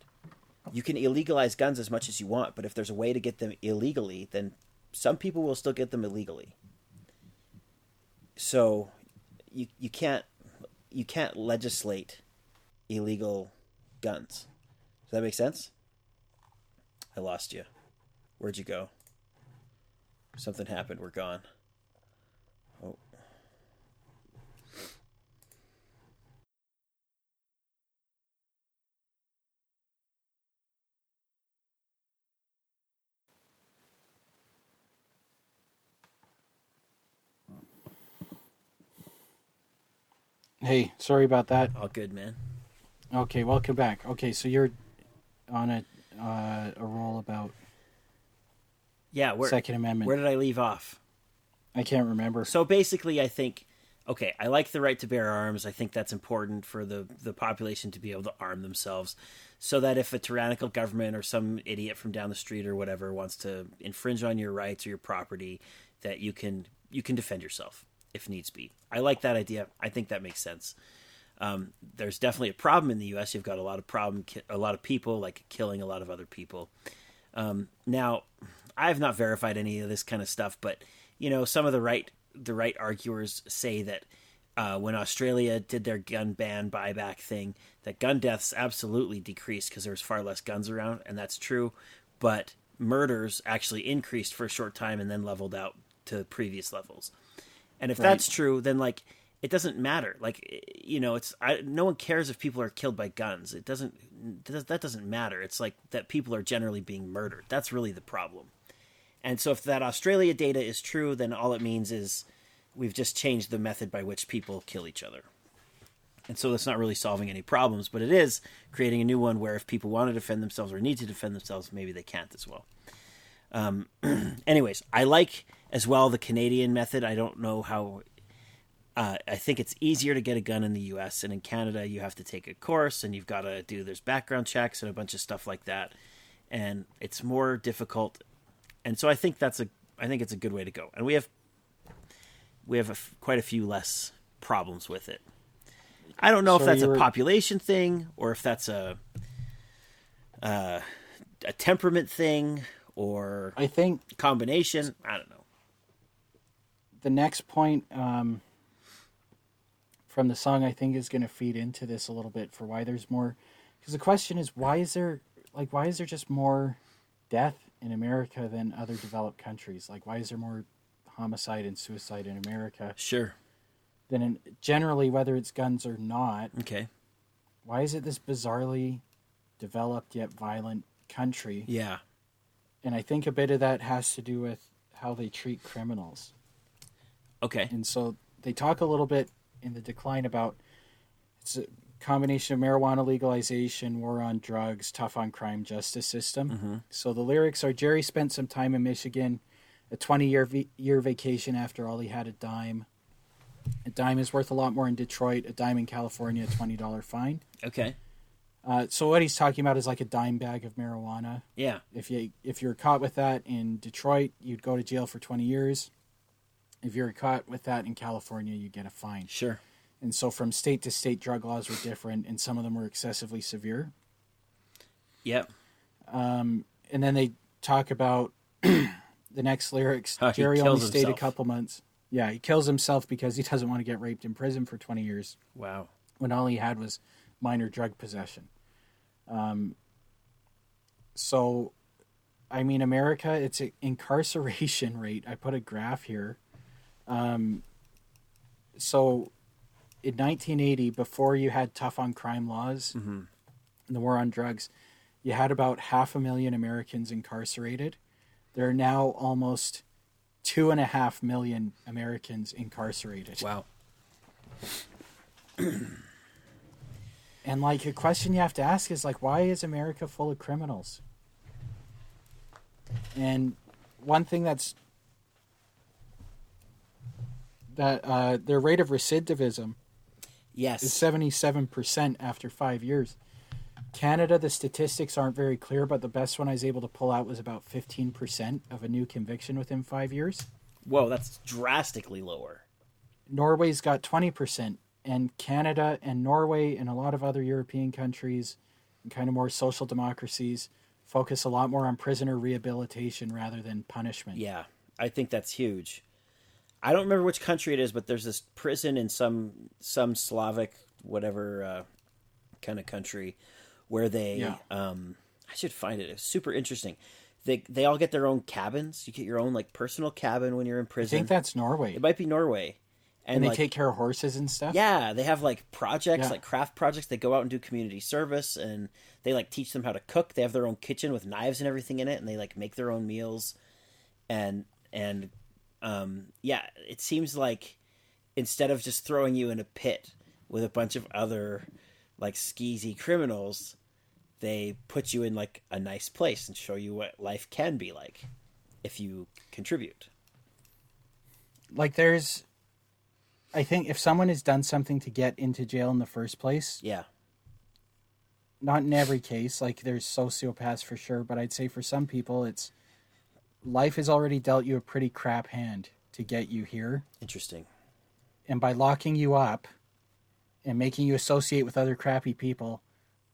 You can illegalize guns as much as you want, but if there's a way to get them illegally, then some people will still get them illegally. So you you can't you can't legislate illegal guns. Does that make sense? I lost you. Where'd you go? Something happened. We're gone. Hey, sorry about that. All good, man. Okay, welcome back. Okay, so you're on a uh, a roll about Yeah, where Second Amendment. where did I leave off? I can't remember. So basically, I think okay, I like the right to bear arms. I think that's important for the the population to be able to arm themselves, so that if a tyrannical government or some idiot from down the street or whatever wants to infringe on your rights or your property, that you can you can defend yourself if needs be. I like that idea. I think that makes sense. Um, there's definitely a problem in the U.S. You've got a lot of problem, a lot of people like killing a lot of other people. Um, now, I have not verified any of this kind of stuff, but you know, some of the right the right arguers say that uh, when Australia did their gun ban buyback thing, that gun deaths absolutely decreased because there was far less guns around, and that's true. But murders actually increased for a short time and then leveled out to previous levels. And if Right. that's true, then like it doesn't matter. Like you know, it's I, no one cares if people are killed by guns. It doesn't that doesn't matter. It's like that people are generally being murdered. That's really the problem. And so if that Australia data is true, then all it means is we've just changed the method by which people kill each other. And so that's not really solving any problems, but it is creating a new one where if people want to defend themselves or need to defend themselves, maybe they can't as well. Um, anyways, I like as well the Canadian method. I don't know how. Uh, I think it's easier to get a gun in the U.S. and in Canada you have to take a course and you've got to do there's background checks and a bunch of stuff like that, and it's more difficult. And so I think that's a I think it's a good way to go. And we have we have a f quite a few less problems with it. I don't know if that's a population thing or if that's a uh, a temperament thing or I think combination. I don't know. The next point um, from the song I think is going to feed into this a little bit for why there's more. Because the question is, why is there like why is there just more death in America than other developed countries? Like why is there more homicide and suicide in America Sure. than in generally whether it's guns or not? Okay. Why is it this bizarrely developed yet violent country? Yeah. And I think a bit of that has to do with how they treat criminals. Okay. And so they talk a little bit in the decline about it's a combination of marijuana legalization, war on drugs, tough on crime justice system. So the lyrics are Jerry spent some time in Michigan, a 20 year v- year vacation after all he had a dime. A dime is worth a lot more in Detroit, a dime in California, a $20 fine. Okay. Uh, so what he's talking about is like a dime bag of marijuana. Yeah. If you if you're caught with that in Detroit, you'd go to jail for 20 years. If you're caught with that in California, you get a fine. Sure. And so from state to state, drug laws were different, and some of them were excessively severe. Yep. And then they talk about the next lyrics. He Jerry only stayed a couple months. Yeah, he kills himself because he doesn't want to get raped in prison for 20 years Wow. when all he had was minor drug possession. Um, so, I mean, America, its a incarceration rate. I put a graph here. Um, so, in 1980, before you had tough on crime laws and the war on drugs, you had about half a million Americans incarcerated. There are now almost two and a half million Americans incarcerated. Wow. And like a question you have to ask is like, why is America full of criminals? And one thing that's that uh, their rate of recidivism Yes. is seventy seven percent after five years. Canada, the statistics aren't very clear, but the best one I was able to pull out was about fifteen percent of a new conviction within five years. Whoa, that's drastically lower. Norway's got 20%, and Canada and Norway and a lot of other European countries and kind of more social democracies focus a lot more on prisoner rehabilitation rather than punishment. Yeah, I think that's huge. I don't remember which country it is, but there's this prison in some some Slavic whatever uh, kind of country where they Yeah. um I should find it. It's super interesting. They they all get their own cabins. You get your own like personal cabin when you're in prison. I think that's Norway. it might be Norway. and they like, take care of horses and stuff. Yeah, they have like projects, Yeah. like craft projects. They go out and do community service, and they like teach them how to cook. They have their own kitchen with knives and everything in it, and they like make their own meals. And and um, yeah, it seems like instead of just throwing you in a pit, with a bunch of other like skeezy criminals, they put you in like a nice place and show you what life can be like if you contribute. Like there's I think if someone has done something to get into jail in the first place, Yeah. not in every case, like there's sociopaths for sure, but I'd say for some people it's life has already dealt you a pretty crap hand to get you here. Interesting. And by locking you up and making you associate with other crappy people,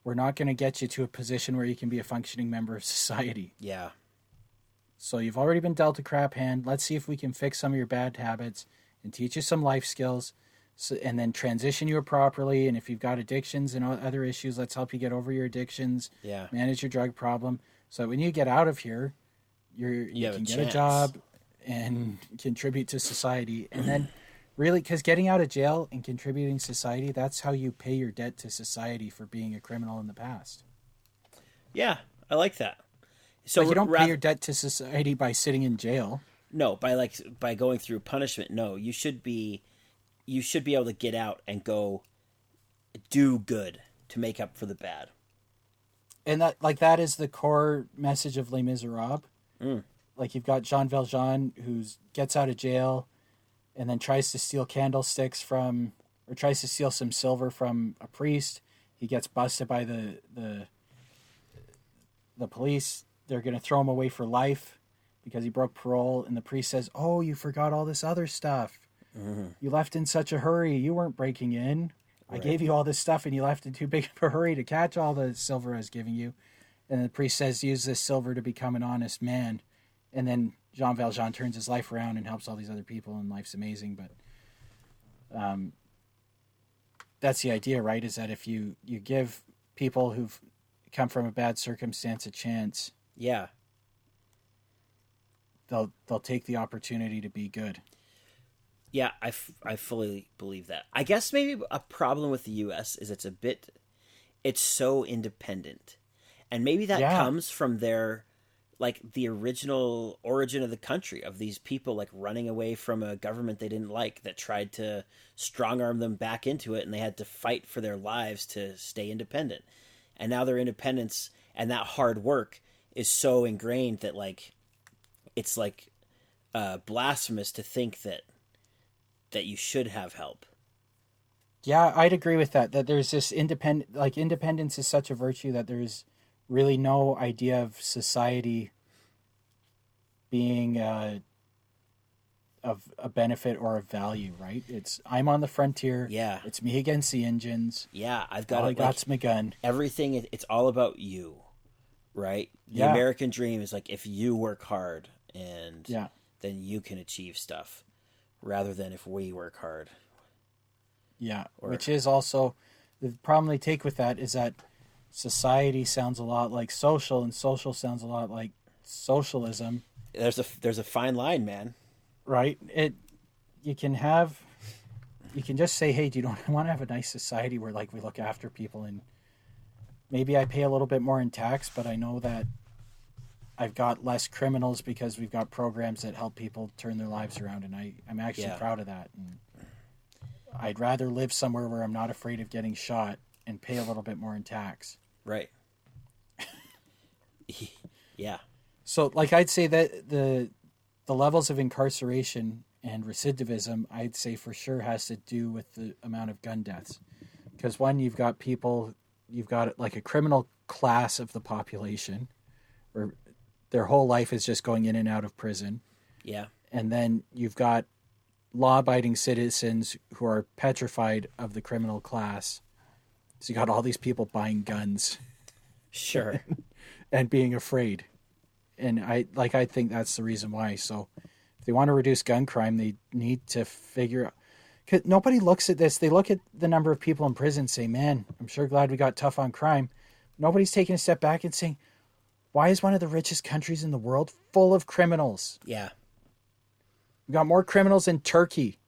we're not going to get you to a position where you can be a functioning member of society. Yeah. So you've already been dealt a crap hand. Let's see if we can fix some of your bad habits and teach you some life skills. So, and then transition you properly. And if you've got addictions and other issues, let's help you get over your addictions. Yeah. Manage your drug problem. So when you get out of here, you're, you, a can get chance. a job and contribute to society. And then, really, because getting out of jail and contributing to society, that's how you pay your debt to society for being a criminal in the past. Yeah, I like that. So Like you don't pay your debt to society by sitting in jail. no by like by going through punishment. No, you should be you should be able to get out and go do good to make up for the bad. and that like that is the core message of Les Miserables. Mm. Like you've got Jean Valjean who gets out of jail, and then tries to steal candlesticks from, or tries to steal some silver from a priest. He gets busted by the the the police. They're gonna throw him away for life because he broke parole. And the priest says, "Oh, you forgot all this other stuff. You left in such a hurry. You weren't breaking in." I gave you all this stuff and you left in too big of a hurry to catch all the silver I was giving you. And the priest says, use this silver to become an honest man. And then Jean Valjean turns his life around and helps all these other people, and life's amazing. But um, that's the idea, right? Is that if you, you give people who've come from a bad circumstance a chance, Yeah. they'll they'll take the opportunity to be good. Yeah, I, f- I fully believe that. I guess maybe a problem with the U.S. is it's a bit, it's so independent, and maybe that Yeah. comes from their, like the original origin of the country of these people like running away from a government they didn't like that tried to strong arm them back into it, and they had to fight for their lives to stay independent, and now their independence and that hard work is so ingrained that like, it's like, uh, blasphemous to think that that you should have help. Yeah, I'd agree with that. That there's this independent, like independence is such a virtue that there's really no idea of society being uh, of a benefit or a value. Right? It's I'm on the frontier. Yeah. It's me against the engines. Yeah, I've got All I it. Like, got's my gun. everything. is- It's all about you, right? The Yeah. American dream is like if you work hard and Yeah. then you can achieve stuff, rather than if we work hard. Yeah, Or- which is also the problem they take with that is that society sounds a lot like social, and social sounds a lot like socialism. There's a there's a fine line, man. right? It you can have you can just say, "Hey, do you don't want to have a nice society where like we look after people and maybe I pay a little bit more in tax, but I know that I've got less criminals because we've got programs that help people turn their lives around and I I'm actually Yeah. proud of that and I'd rather live somewhere where I'm not afraid of getting shot and pay a little bit more in tax. Right. yeah. So, like I'd say that the the levels of incarceration and recidivism, I'd say for sure has to do with the amount of gun deaths. Because one, you've got people, you've got like a criminal class of the population, where their whole life is just going in and out of prison, Yeah. and then you've got law-abiding citizens who are petrified of the criminal class. So you got all these people buying guns Sure. and being afraid. And I like I think that's the reason why. So if they want to reduce gun crime, they need to figure out cause nobody looks at this. They look at the number of people in prison and say, "Man, I'm sure glad we got tough on crime." Nobody's taking a step back and saying, "Why is one of the richest countries in the world full of criminals? yeah. We got more criminals in Turkey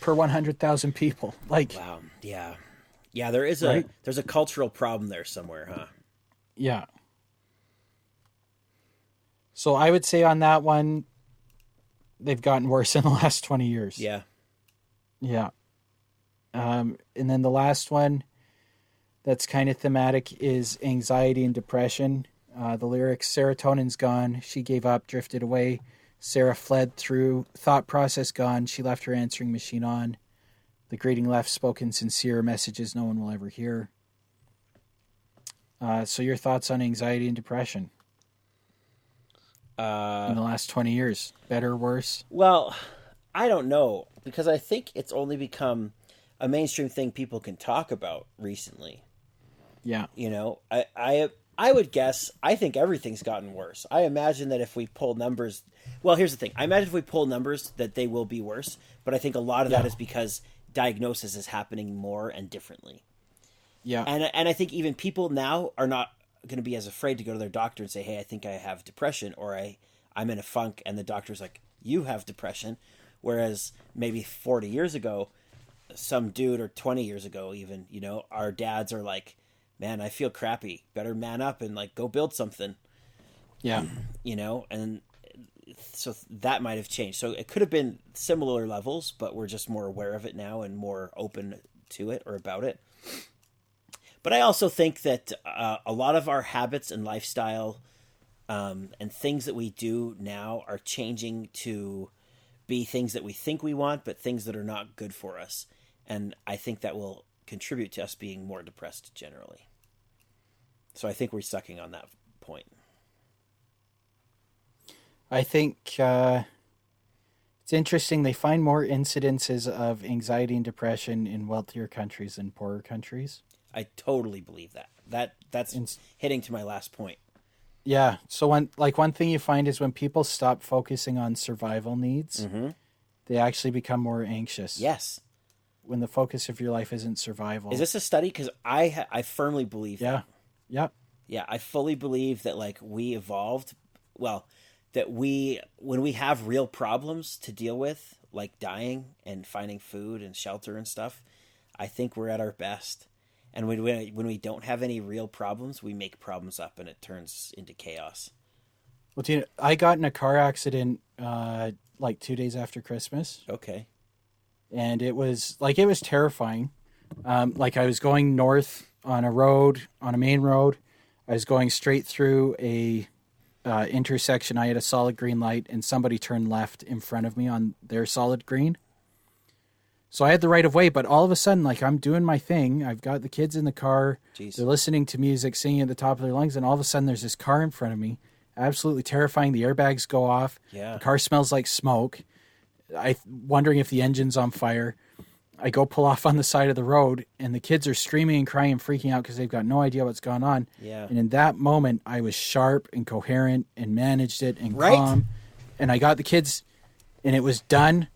per 100,000 people." Like, Wow. Yeah. Yeah. There is a Right? there's a cultural problem there somewhere, huh? Yeah. So I would say on that one, they've gotten worse in the last 20 years. Yeah. Yeah. Um, and then the last one that's kind of thematic is anxiety and depression. Uh, the lyrics Serotonin's gone. She gave up, drifted away. Sarah fled through. Thought process gone. She left her answering machine on. The greeting left spoken sincere messages no one will ever hear. Uh, so, your thoughts on anxiety and depression Uh, in the last 20 years? Better, worse? Well, I don't know because I think it's only become a mainstream thing people can talk about recently. Yeah. You know, I I I would guess I think everything's gotten worse. I imagine that if we pull numbers, well, here's the thing. I imagine if we pull numbers that they will be worse, but I think a lot of that Yeah. is because diagnosis is happening more and differently. Yeah. And and I think even people now are not going to be as afraid to go to their doctor and say, "Hey, I think I have depression," or "I I'm in a funk," and the doctor's like, "You have depression," whereas maybe 40 years ago, some dude or 20 years ago, even you know, our dads are like, "Man, I feel crappy. Better man up and like go build something," yeah. you know, and so that might have changed. So it could have been similar levels, but we're just more aware of it now and more open to it or about it. But I also think that uh, a lot of our habits and lifestyle um, and things that we do now are changing to be things that we think we want, but things that are not good for us. And I think that will contribute to us being more depressed generally. So I think we're sucking on that point. I think uh, it's interesting. They find more incidences of anxiety and depression in wealthier countries than poorer countries. I totally believe that. That that's Ins- hitting to my last point. Yeah. So when like one thing you find is when people stop focusing on survival needs, they actually become more anxious. Yes. When the focus of your life isn't survival. Is this a study? Because I ha- I firmly believe. Yeah. That. Yep. Yeah, I fully believe that like we evolved. Well, that we when we have real problems to deal with, like dying and finding food and shelter and stuff, I think we're at our best. And when we, when we don't have any real problems, we make problems up, and it turns into chaos. Well, tina I got in a car accident uh, like two days after Christmas. Okay. and it was like it was terrifying. Um, like I was going north on a road, on a main road. I was going straight through a uh, intersection. I had a solid green light, and somebody turned left in front of me on their solid green. So I had the right of way, but all of a sudden, like I'm doing my thing. I've got the kids in the car. Jeez. They're listening to music, singing at the top of their lungs, and all of a sudden, there's this car in front of me. Absolutely terrifying. The airbags go off. Yeah. The car smells like smoke. I wondering if the engine's on fire. I go pull off on the side of the road, and the kids are screaming and crying and freaking out because they've got no idea what's going on. Yeah. And in that moment, I was sharp and coherent and managed it and Right. calm. And I got the kids, and it was done.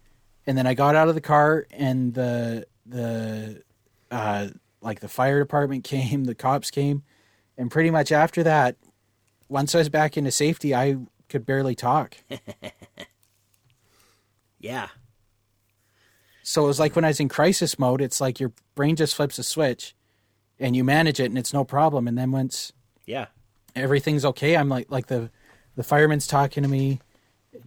And then I got out of the car, and the the uh, like the fire department came, the cops came, and pretty much after that, once I was back into safety, I could barely talk. Yeah. So it was like when I was in crisis mode, it's like your brain just flips a switch and you manage it and it's no problem. And then once Yeah. everything's okay, I'm like like the the fireman's talking to me,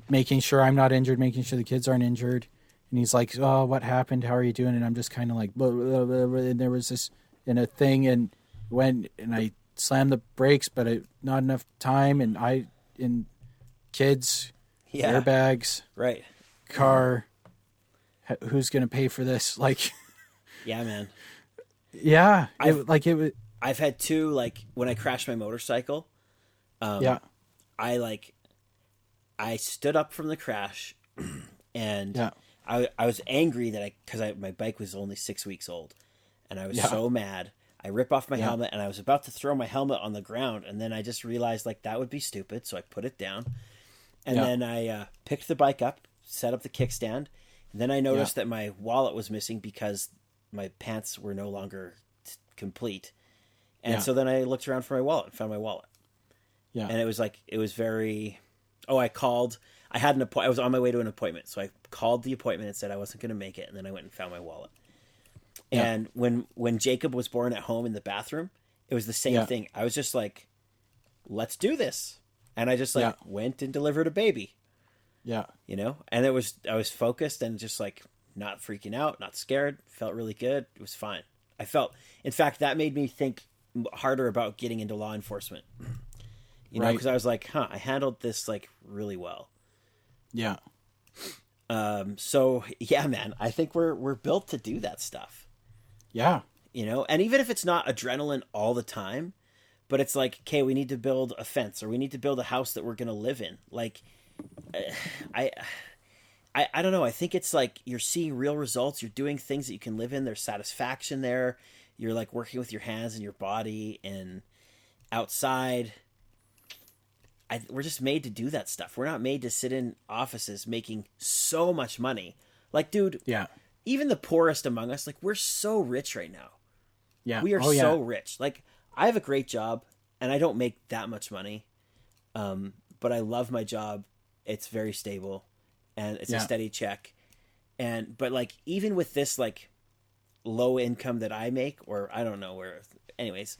making sure I'm not injured, making sure the kids aren't injured. And he's like, "Oh, what happened? How are you doing?" And I'm just kind of like, blah, blah, blah, and there was this in a thing, and when and I slammed the brakes, but it, not enough time, and I in kids, Yeah. airbags, Right. car. Who's gonna pay for this? Like, Yeah, man. yeah, I've- it, like it was. I've had two like when I crashed my motorcycle. Um, Yeah, I like I stood up from the crash and Yeah. I I was angry that I cuz I my bike was only 6 weeks old and I was Yeah. so mad. I rip off my Yeah. helmet and I was about to throw my helmet on the ground and then I just realized like that would be stupid, so I put it down. And then I uh, picked the bike up, set up the kickstand, and then I noticed that my wallet was missing because my pants were no longer t- complete. And Yeah. so then I looked around for my wallet and found my wallet yeah, and it was like it was very oh i called i had an appointment i was on my way to an appointment so i called the appointment and said i wasn't going to make it and then i went and found my wallet Yeah. and when when jacob was born at home in the bathroom it was the same Yeah. thing i was just like let's do this and i just like Yeah. went and delivered a baby yeah, you know and it was i was focused and just like not freaking out, not scared, felt really good. It was fine. I felt, in fact, that made me think harder about getting into law enforcement. You know, because I was like, huh, I handled this like really well. Yeah. Um, so yeah, man, I think we're we're built to do that stuff. Yeah. You know, and even if it's not adrenaline all the time, but it's like, okay, we need to build a fence or we need to build a house that we're gonna live in. Like, I. I, I don't know. I think it's like you're seeing real results. You're doing things that you can live in. There's satisfaction there. You're like working with your hands and your body and outside. I, we're just made to do that stuff. We're not made to sit in offices making so much money. Like, dude, Yeah. even the poorest among us, like, we're so rich right now. Yeah. We are oh, yeah. so rich. Like, I have a great job and I don't make that much money. Um, but I love my job. It's very stable and it's Yeah. a steady check. And, but like, even with this, like, low income that I make, or I don't know where, anyways,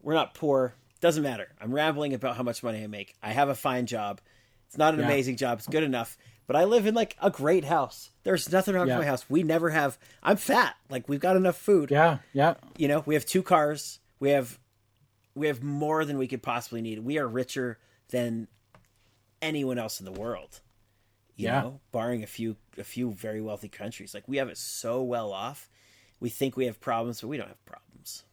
we're not poor. Doesn't matter. I'm rambling about how much money I make. I have a fine job. It's not an Yeah. amazing job. It's good enough. But I live in like a great house. There's nothing wrong Yeah. with my house. We never have. I'm fat. Like we've got enough food Yeah. Yeah. you know we have two cars we have we have more than we could possibly need we are richer than anyone else in the world you Yeah. know barring a few a few very wealthy countries like we have it so well off we think we have problems but we don't have problems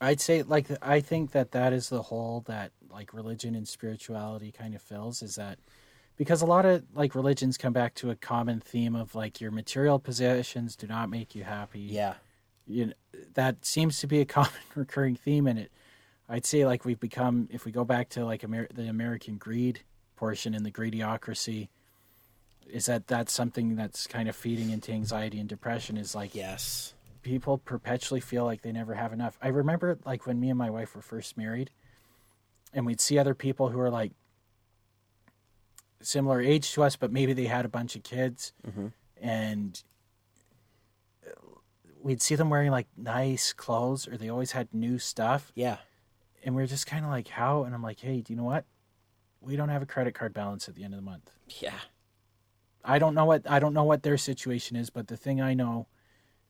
I'd say like I think that that is the hole that like religion and spirituality kind of fills is that because a lot of like religions come back to a common theme of like your material possessions do not make you happy. yeah You know, that seems to be a common recurring theme in it. I'd say like we've become if we go back to like Amer- the American greed portion in the greediocracy is that that's something that's kind of feeding into anxiety and depression is like yes people perpetually feel like they never have enough. I remember like when me and my wife were first married and we'd see other people who are like similar age to us, but maybe they had a bunch of kids mm-hmm. and uh, we'd see them wearing like nice clothes or they always had new stuff. yeah And we are just kind of like, how? And I'm like, hey, do you know what? We don't have a credit card balance at the end of the month. yeah I don't know what I don't know what their situation is, but the thing I know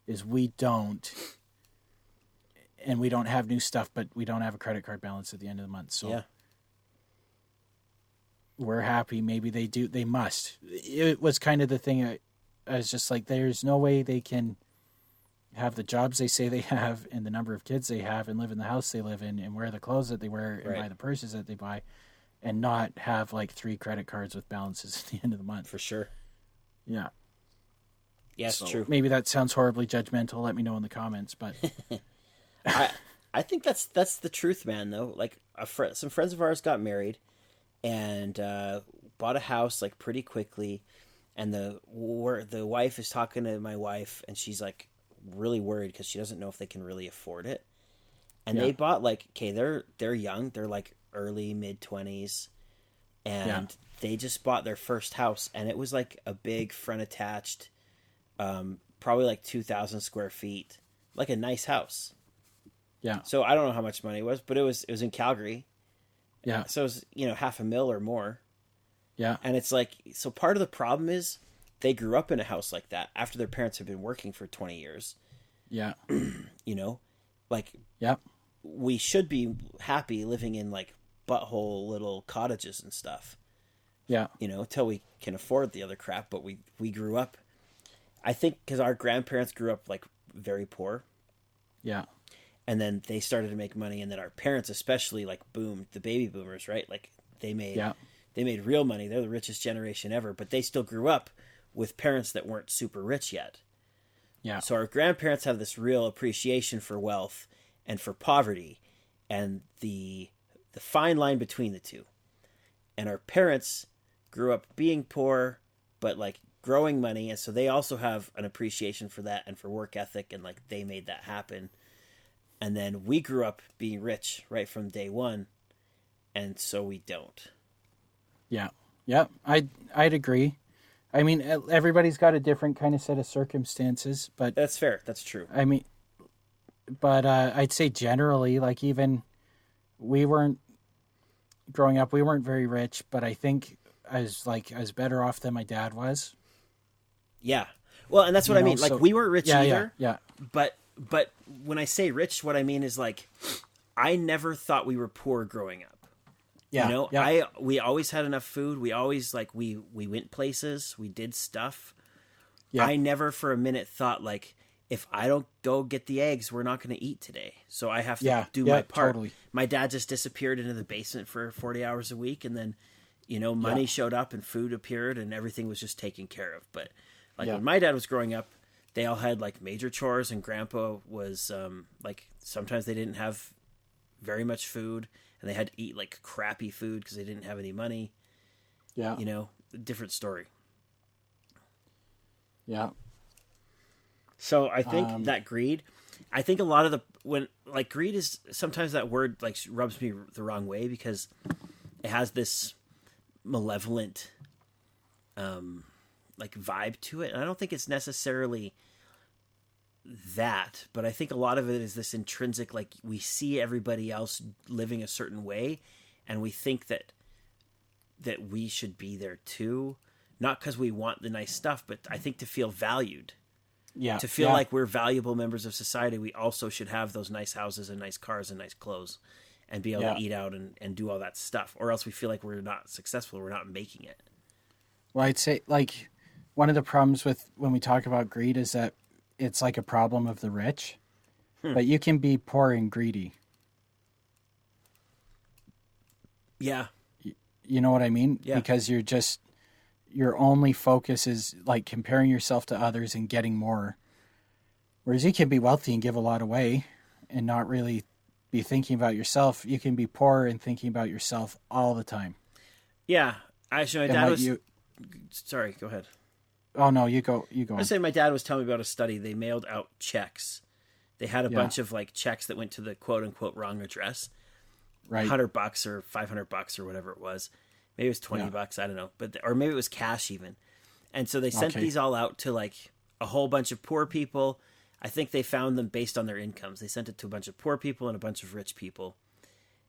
is we don't and we don't have new stuff, but we don't have a credit card balance at the end of the month. So yeah we're happy. Maybe they do they must. It was kind of the thing I, I was just like there's no way they can have the jobs they say they have and the number of kids they have and live in the house they live in and wear the clothes that they wear and Right. buy the purses that they buy and not have like three credit cards with balances at the end of the month. for sure Yeah. yes So true Maybe that sounds horribly judgmental. Let me know in the comments. But I I think that's that's the truth, man. Though, like a fr- some friends of ours got married and uh, bought a house like pretty quickly, and the the wife is talking to my wife, and she's like really worried because she doesn't know if they can really afford it. And they bought like okay, they're they're young, they're like early mid twenties, and Yeah. they just bought their first house, and it was like a big front attached, um, probably like two thousand square feet, like a nice house. yeah, So I don't know how much money it was, but it was it was in Calgary. yeah, So it was, you know, half a mil or more. yeah, And it's like so part of the problem is they grew up in a house like that after their parents have been working for 20 years, yeah, you know? Like yeah, we should be happy living in like butthole little cottages and stuff, yeah, you know, until we can afford the other crap, but we we grew up. I think cuz our grandparents grew up like very poor. Yeah, and then they started to make money and then our parents especially like boomed the baby boomers right? Like they made Yeah. they made real money. They're the richest generation ever but they still grew up with parents that weren't super rich yet. Yeah, so our grandparents have this real appreciation for wealth and for poverty and the the fine line between the two. And our parents grew up being poor but like growing money and so they also have an appreciation for that and for work ethic and like they made that happen. And then we grew up being rich right from day one and so we don't. Yeah, yeah. I'd I'd agree. I mean, everybody's got a different kind of set of circumstances, but that's fair that's true I mean, but uh, I'd say generally, like even we weren't growing up, we weren't very rich, but I think as like as better off than my dad was. Yeah. Well, and that's what You I know, mean. Like so- we weren't rich Yeah, either. yeah, but but when I say rich, what I mean is like I never thought we were poor growing up. Yeah, you know, yeah, I we always had enough food. We always like we we went places. We did stuff. yeah, I never for a minute thought like if I don't go get the eggs, we're not going to eat today. So I have to Yeah, do yeah, my part. totally. My dad just disappeared into the basement for 40 hours a week and then you know, money Yeah. showed up and food appeared and everything was just taken care of. But like when my dad was growing up, they all had like major chores and grandpa was um like sometimes they didn't have very much food and they had to eat like crappy food because they didn't have any money, yeah, you know, different story. yeah, So I think Um, that greed, I think a lot of the when like greed is sometimes that word like rubs me the wrong way because it has this malevolent um like vibe to it. And I don't think it's necessarily that but I think a lot of it is this intrinsic like we see everybody else living a certain way and we think that that we should be there too not because we want the nice stuff but I think to feel valued yeah. to feel yeah. like we're valuable members of society, we also should have those nice houses and nice cars and nice clothes and be able Yeah. to eat out and, and do all that stuff. Or else we feel like we're not successful, we're not making it. Well, I'd say like one of the problems with when we talk about greed is that it's like a problem of the rich, Hmm. but you can be poor and greedy. Yeah. You know what I mean? Yeah. Because you're just your only focus is like comparing yourself to others and getting more. Whereas you can be wealthy and give a lot away and not really be thinking about yourself. You can be poor and thinking about yourself all the time. Yeah. Actually, my dad was. you Sorry, go ahead. Oh no, you go you go. I saying my dad was telling me about a study. They mailed out checks. They had a Yeah. bunch of like checks that went to the quote unquote wrong address. Right. hundred bucks or five hundred bucks or whatever it was. Maybe it was twenty Yeah. bucks. I don't know, but or maybe it was cash even. And so they sent Okay. these all out to like a whole bunch of poor people. I think they found them based on their incomes. They sent it to a bunch of poor people and a bunch of rich people.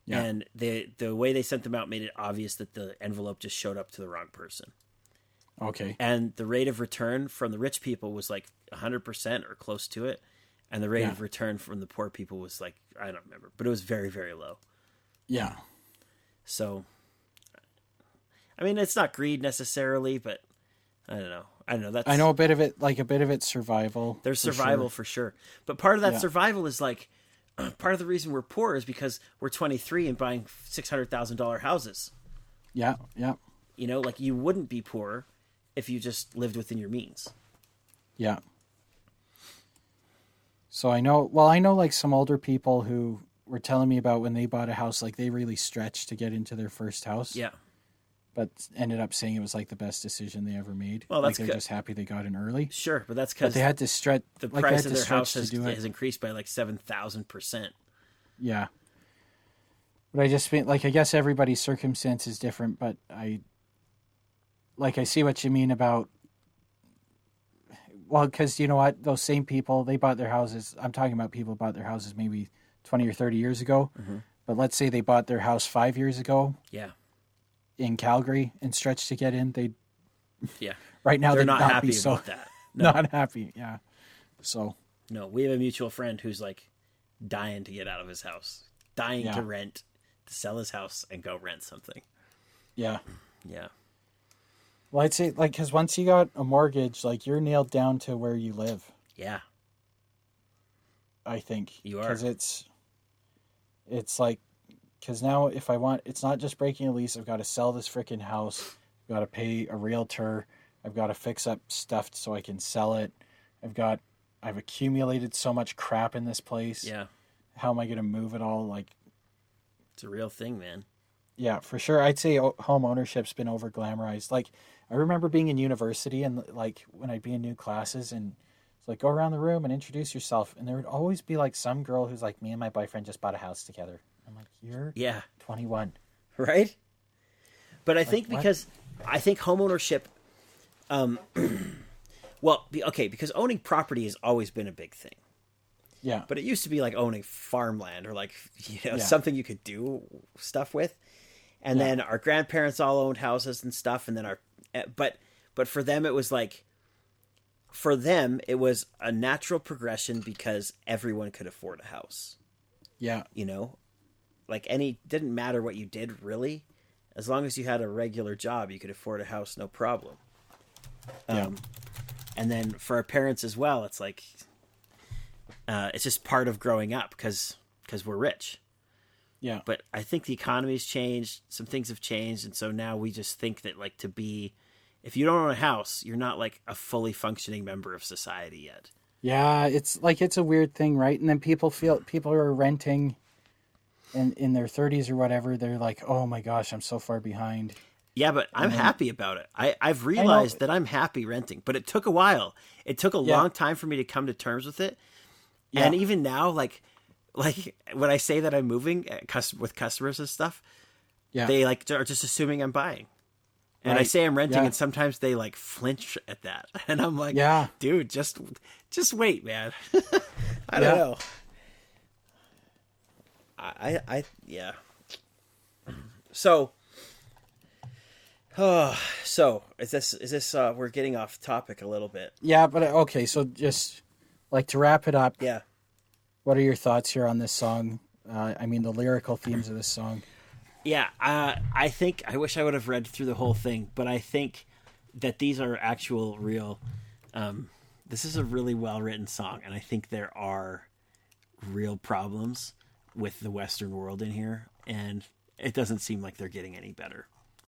Yeah. And the the way they sent them out made it obvious that the envelope just showed up to the wrong person. Okay. And the rate of return from the rich people was like hundred percent or close to it, and the rate Yeah. of return from the poor people was like I don't remember, but it was very very low. Yeah. So, I mean, it's not greed necessarily, but I don't know. I don't know. That's I know a bit of it, like a bit of it's survival. there's for survival sure. for sure, but part of that Yeah. survival is like part of the reason we're poor is because we're 23 and buying six hundred thousand dollar houses. Yeah, yeah, You know, like you wouldn't be poor if you just lived within your means. yeah. So I know, well, I know like some older people who were telling me about when they bought a house, like they really stretched to get into their first house. Yeah, But ended up saying it was like the best decision they ever made. Well, like that's they're good. just happy they got in early. sure, but that's because they had to stretch the like, price of their house has, has increased by like seven thousand percent. Yeah. But I just mean like I guess everybody's circumstance is different, but I like I see what you mean about well, because you know what, those same people they bought their houses. I'm talking about people who bought their houses maybe twenty or thirty years ago. Mm-hmm. But let's say they bought their house five years ago Yeah, in Calgary and stretched to get in. They yeah, right now they're not, not, happy so about that. No, not happy. Yeah. So no, we have a mutual friend who's like dying to get out of his house, dying Yeah. to rent, to sell his house and go rent something. yeah. Yeah, Well, I'd say like because once you got a mortgage, like you're nailed down to where you live. yeah, I think You are. because it's it's like because now if I want, it's not just breaking a lease. I've got to sell this freaking house. I've got to pay a realtor. I've got to fix up stuff so I can sell it. I've got I've accumulated so much crap in this place. yeah. How am I going to move it all? Like, It's a real thing, man. yeah, for sure. I'd say home ownership's been over glamorized. Like, I remember being in university and like when I'd be in new classes and it's like go around the room and introduce yourself, and there would always be like some girl who's like, me and my boyfriend just bought a house together. I'm like, you're Yeah, 21. right. But I think what? because I think homeownership, um, well, okay, because owning property has always been a big thing. Yeah, But it used to be like owning farmland or like you know Yeah. something you could do stuff with. and Yeah. then our grandparents all owned houses and stuff, and then our but but for them it was like for them it was a natural progression because everyone could afford a house. Yeah. you know? Like any didn't matter what you did really. As long as you had a regular job you could afford a house no problem. Yeah. um, and then for our parents as well it's like uh, it's just part of growing up because because we're rich Yeah. but i think the economy's changed some things have changed and so now we just think that like to be if you don't own a house you're not like a fully functioning member of society yet Yeah, it's like it's a weird thing, right? And then people feel people are renting in in their 30s or whatever. They're like, "Oh my gosh, I'm so far behind." Yeah, but I'm Mm-hmm. happy about it. I, I've realized that I'm happy renting, but it took a while. It took a Yeah. long time for me to come to terms with it. Yeah. And even now, like, like when I say that I'm moving at cus- with customers and stuff, Yeah. they like are just assuming I'm buying. And I say I'm renting, Yeah. and sometimes they like flinch at that, and I'm like, Yeah. dude, just just wait, man. I don't know. I, I, I, yeah. So, oh, so is this is this? uh We're getting off topic a little bit. yeah, but uh, okay, so just like to wrap it up, Yeah. What are your thoughts here on this song? Uh, I mean, the lyrical themes of this song. Yeah, uh, I think I wish I would have read through the whole thing, but I think that these are actual real. Um, this is a really well written song, and I think there are real problems with the Western world in here, and it doesn't seem like they're getting any better.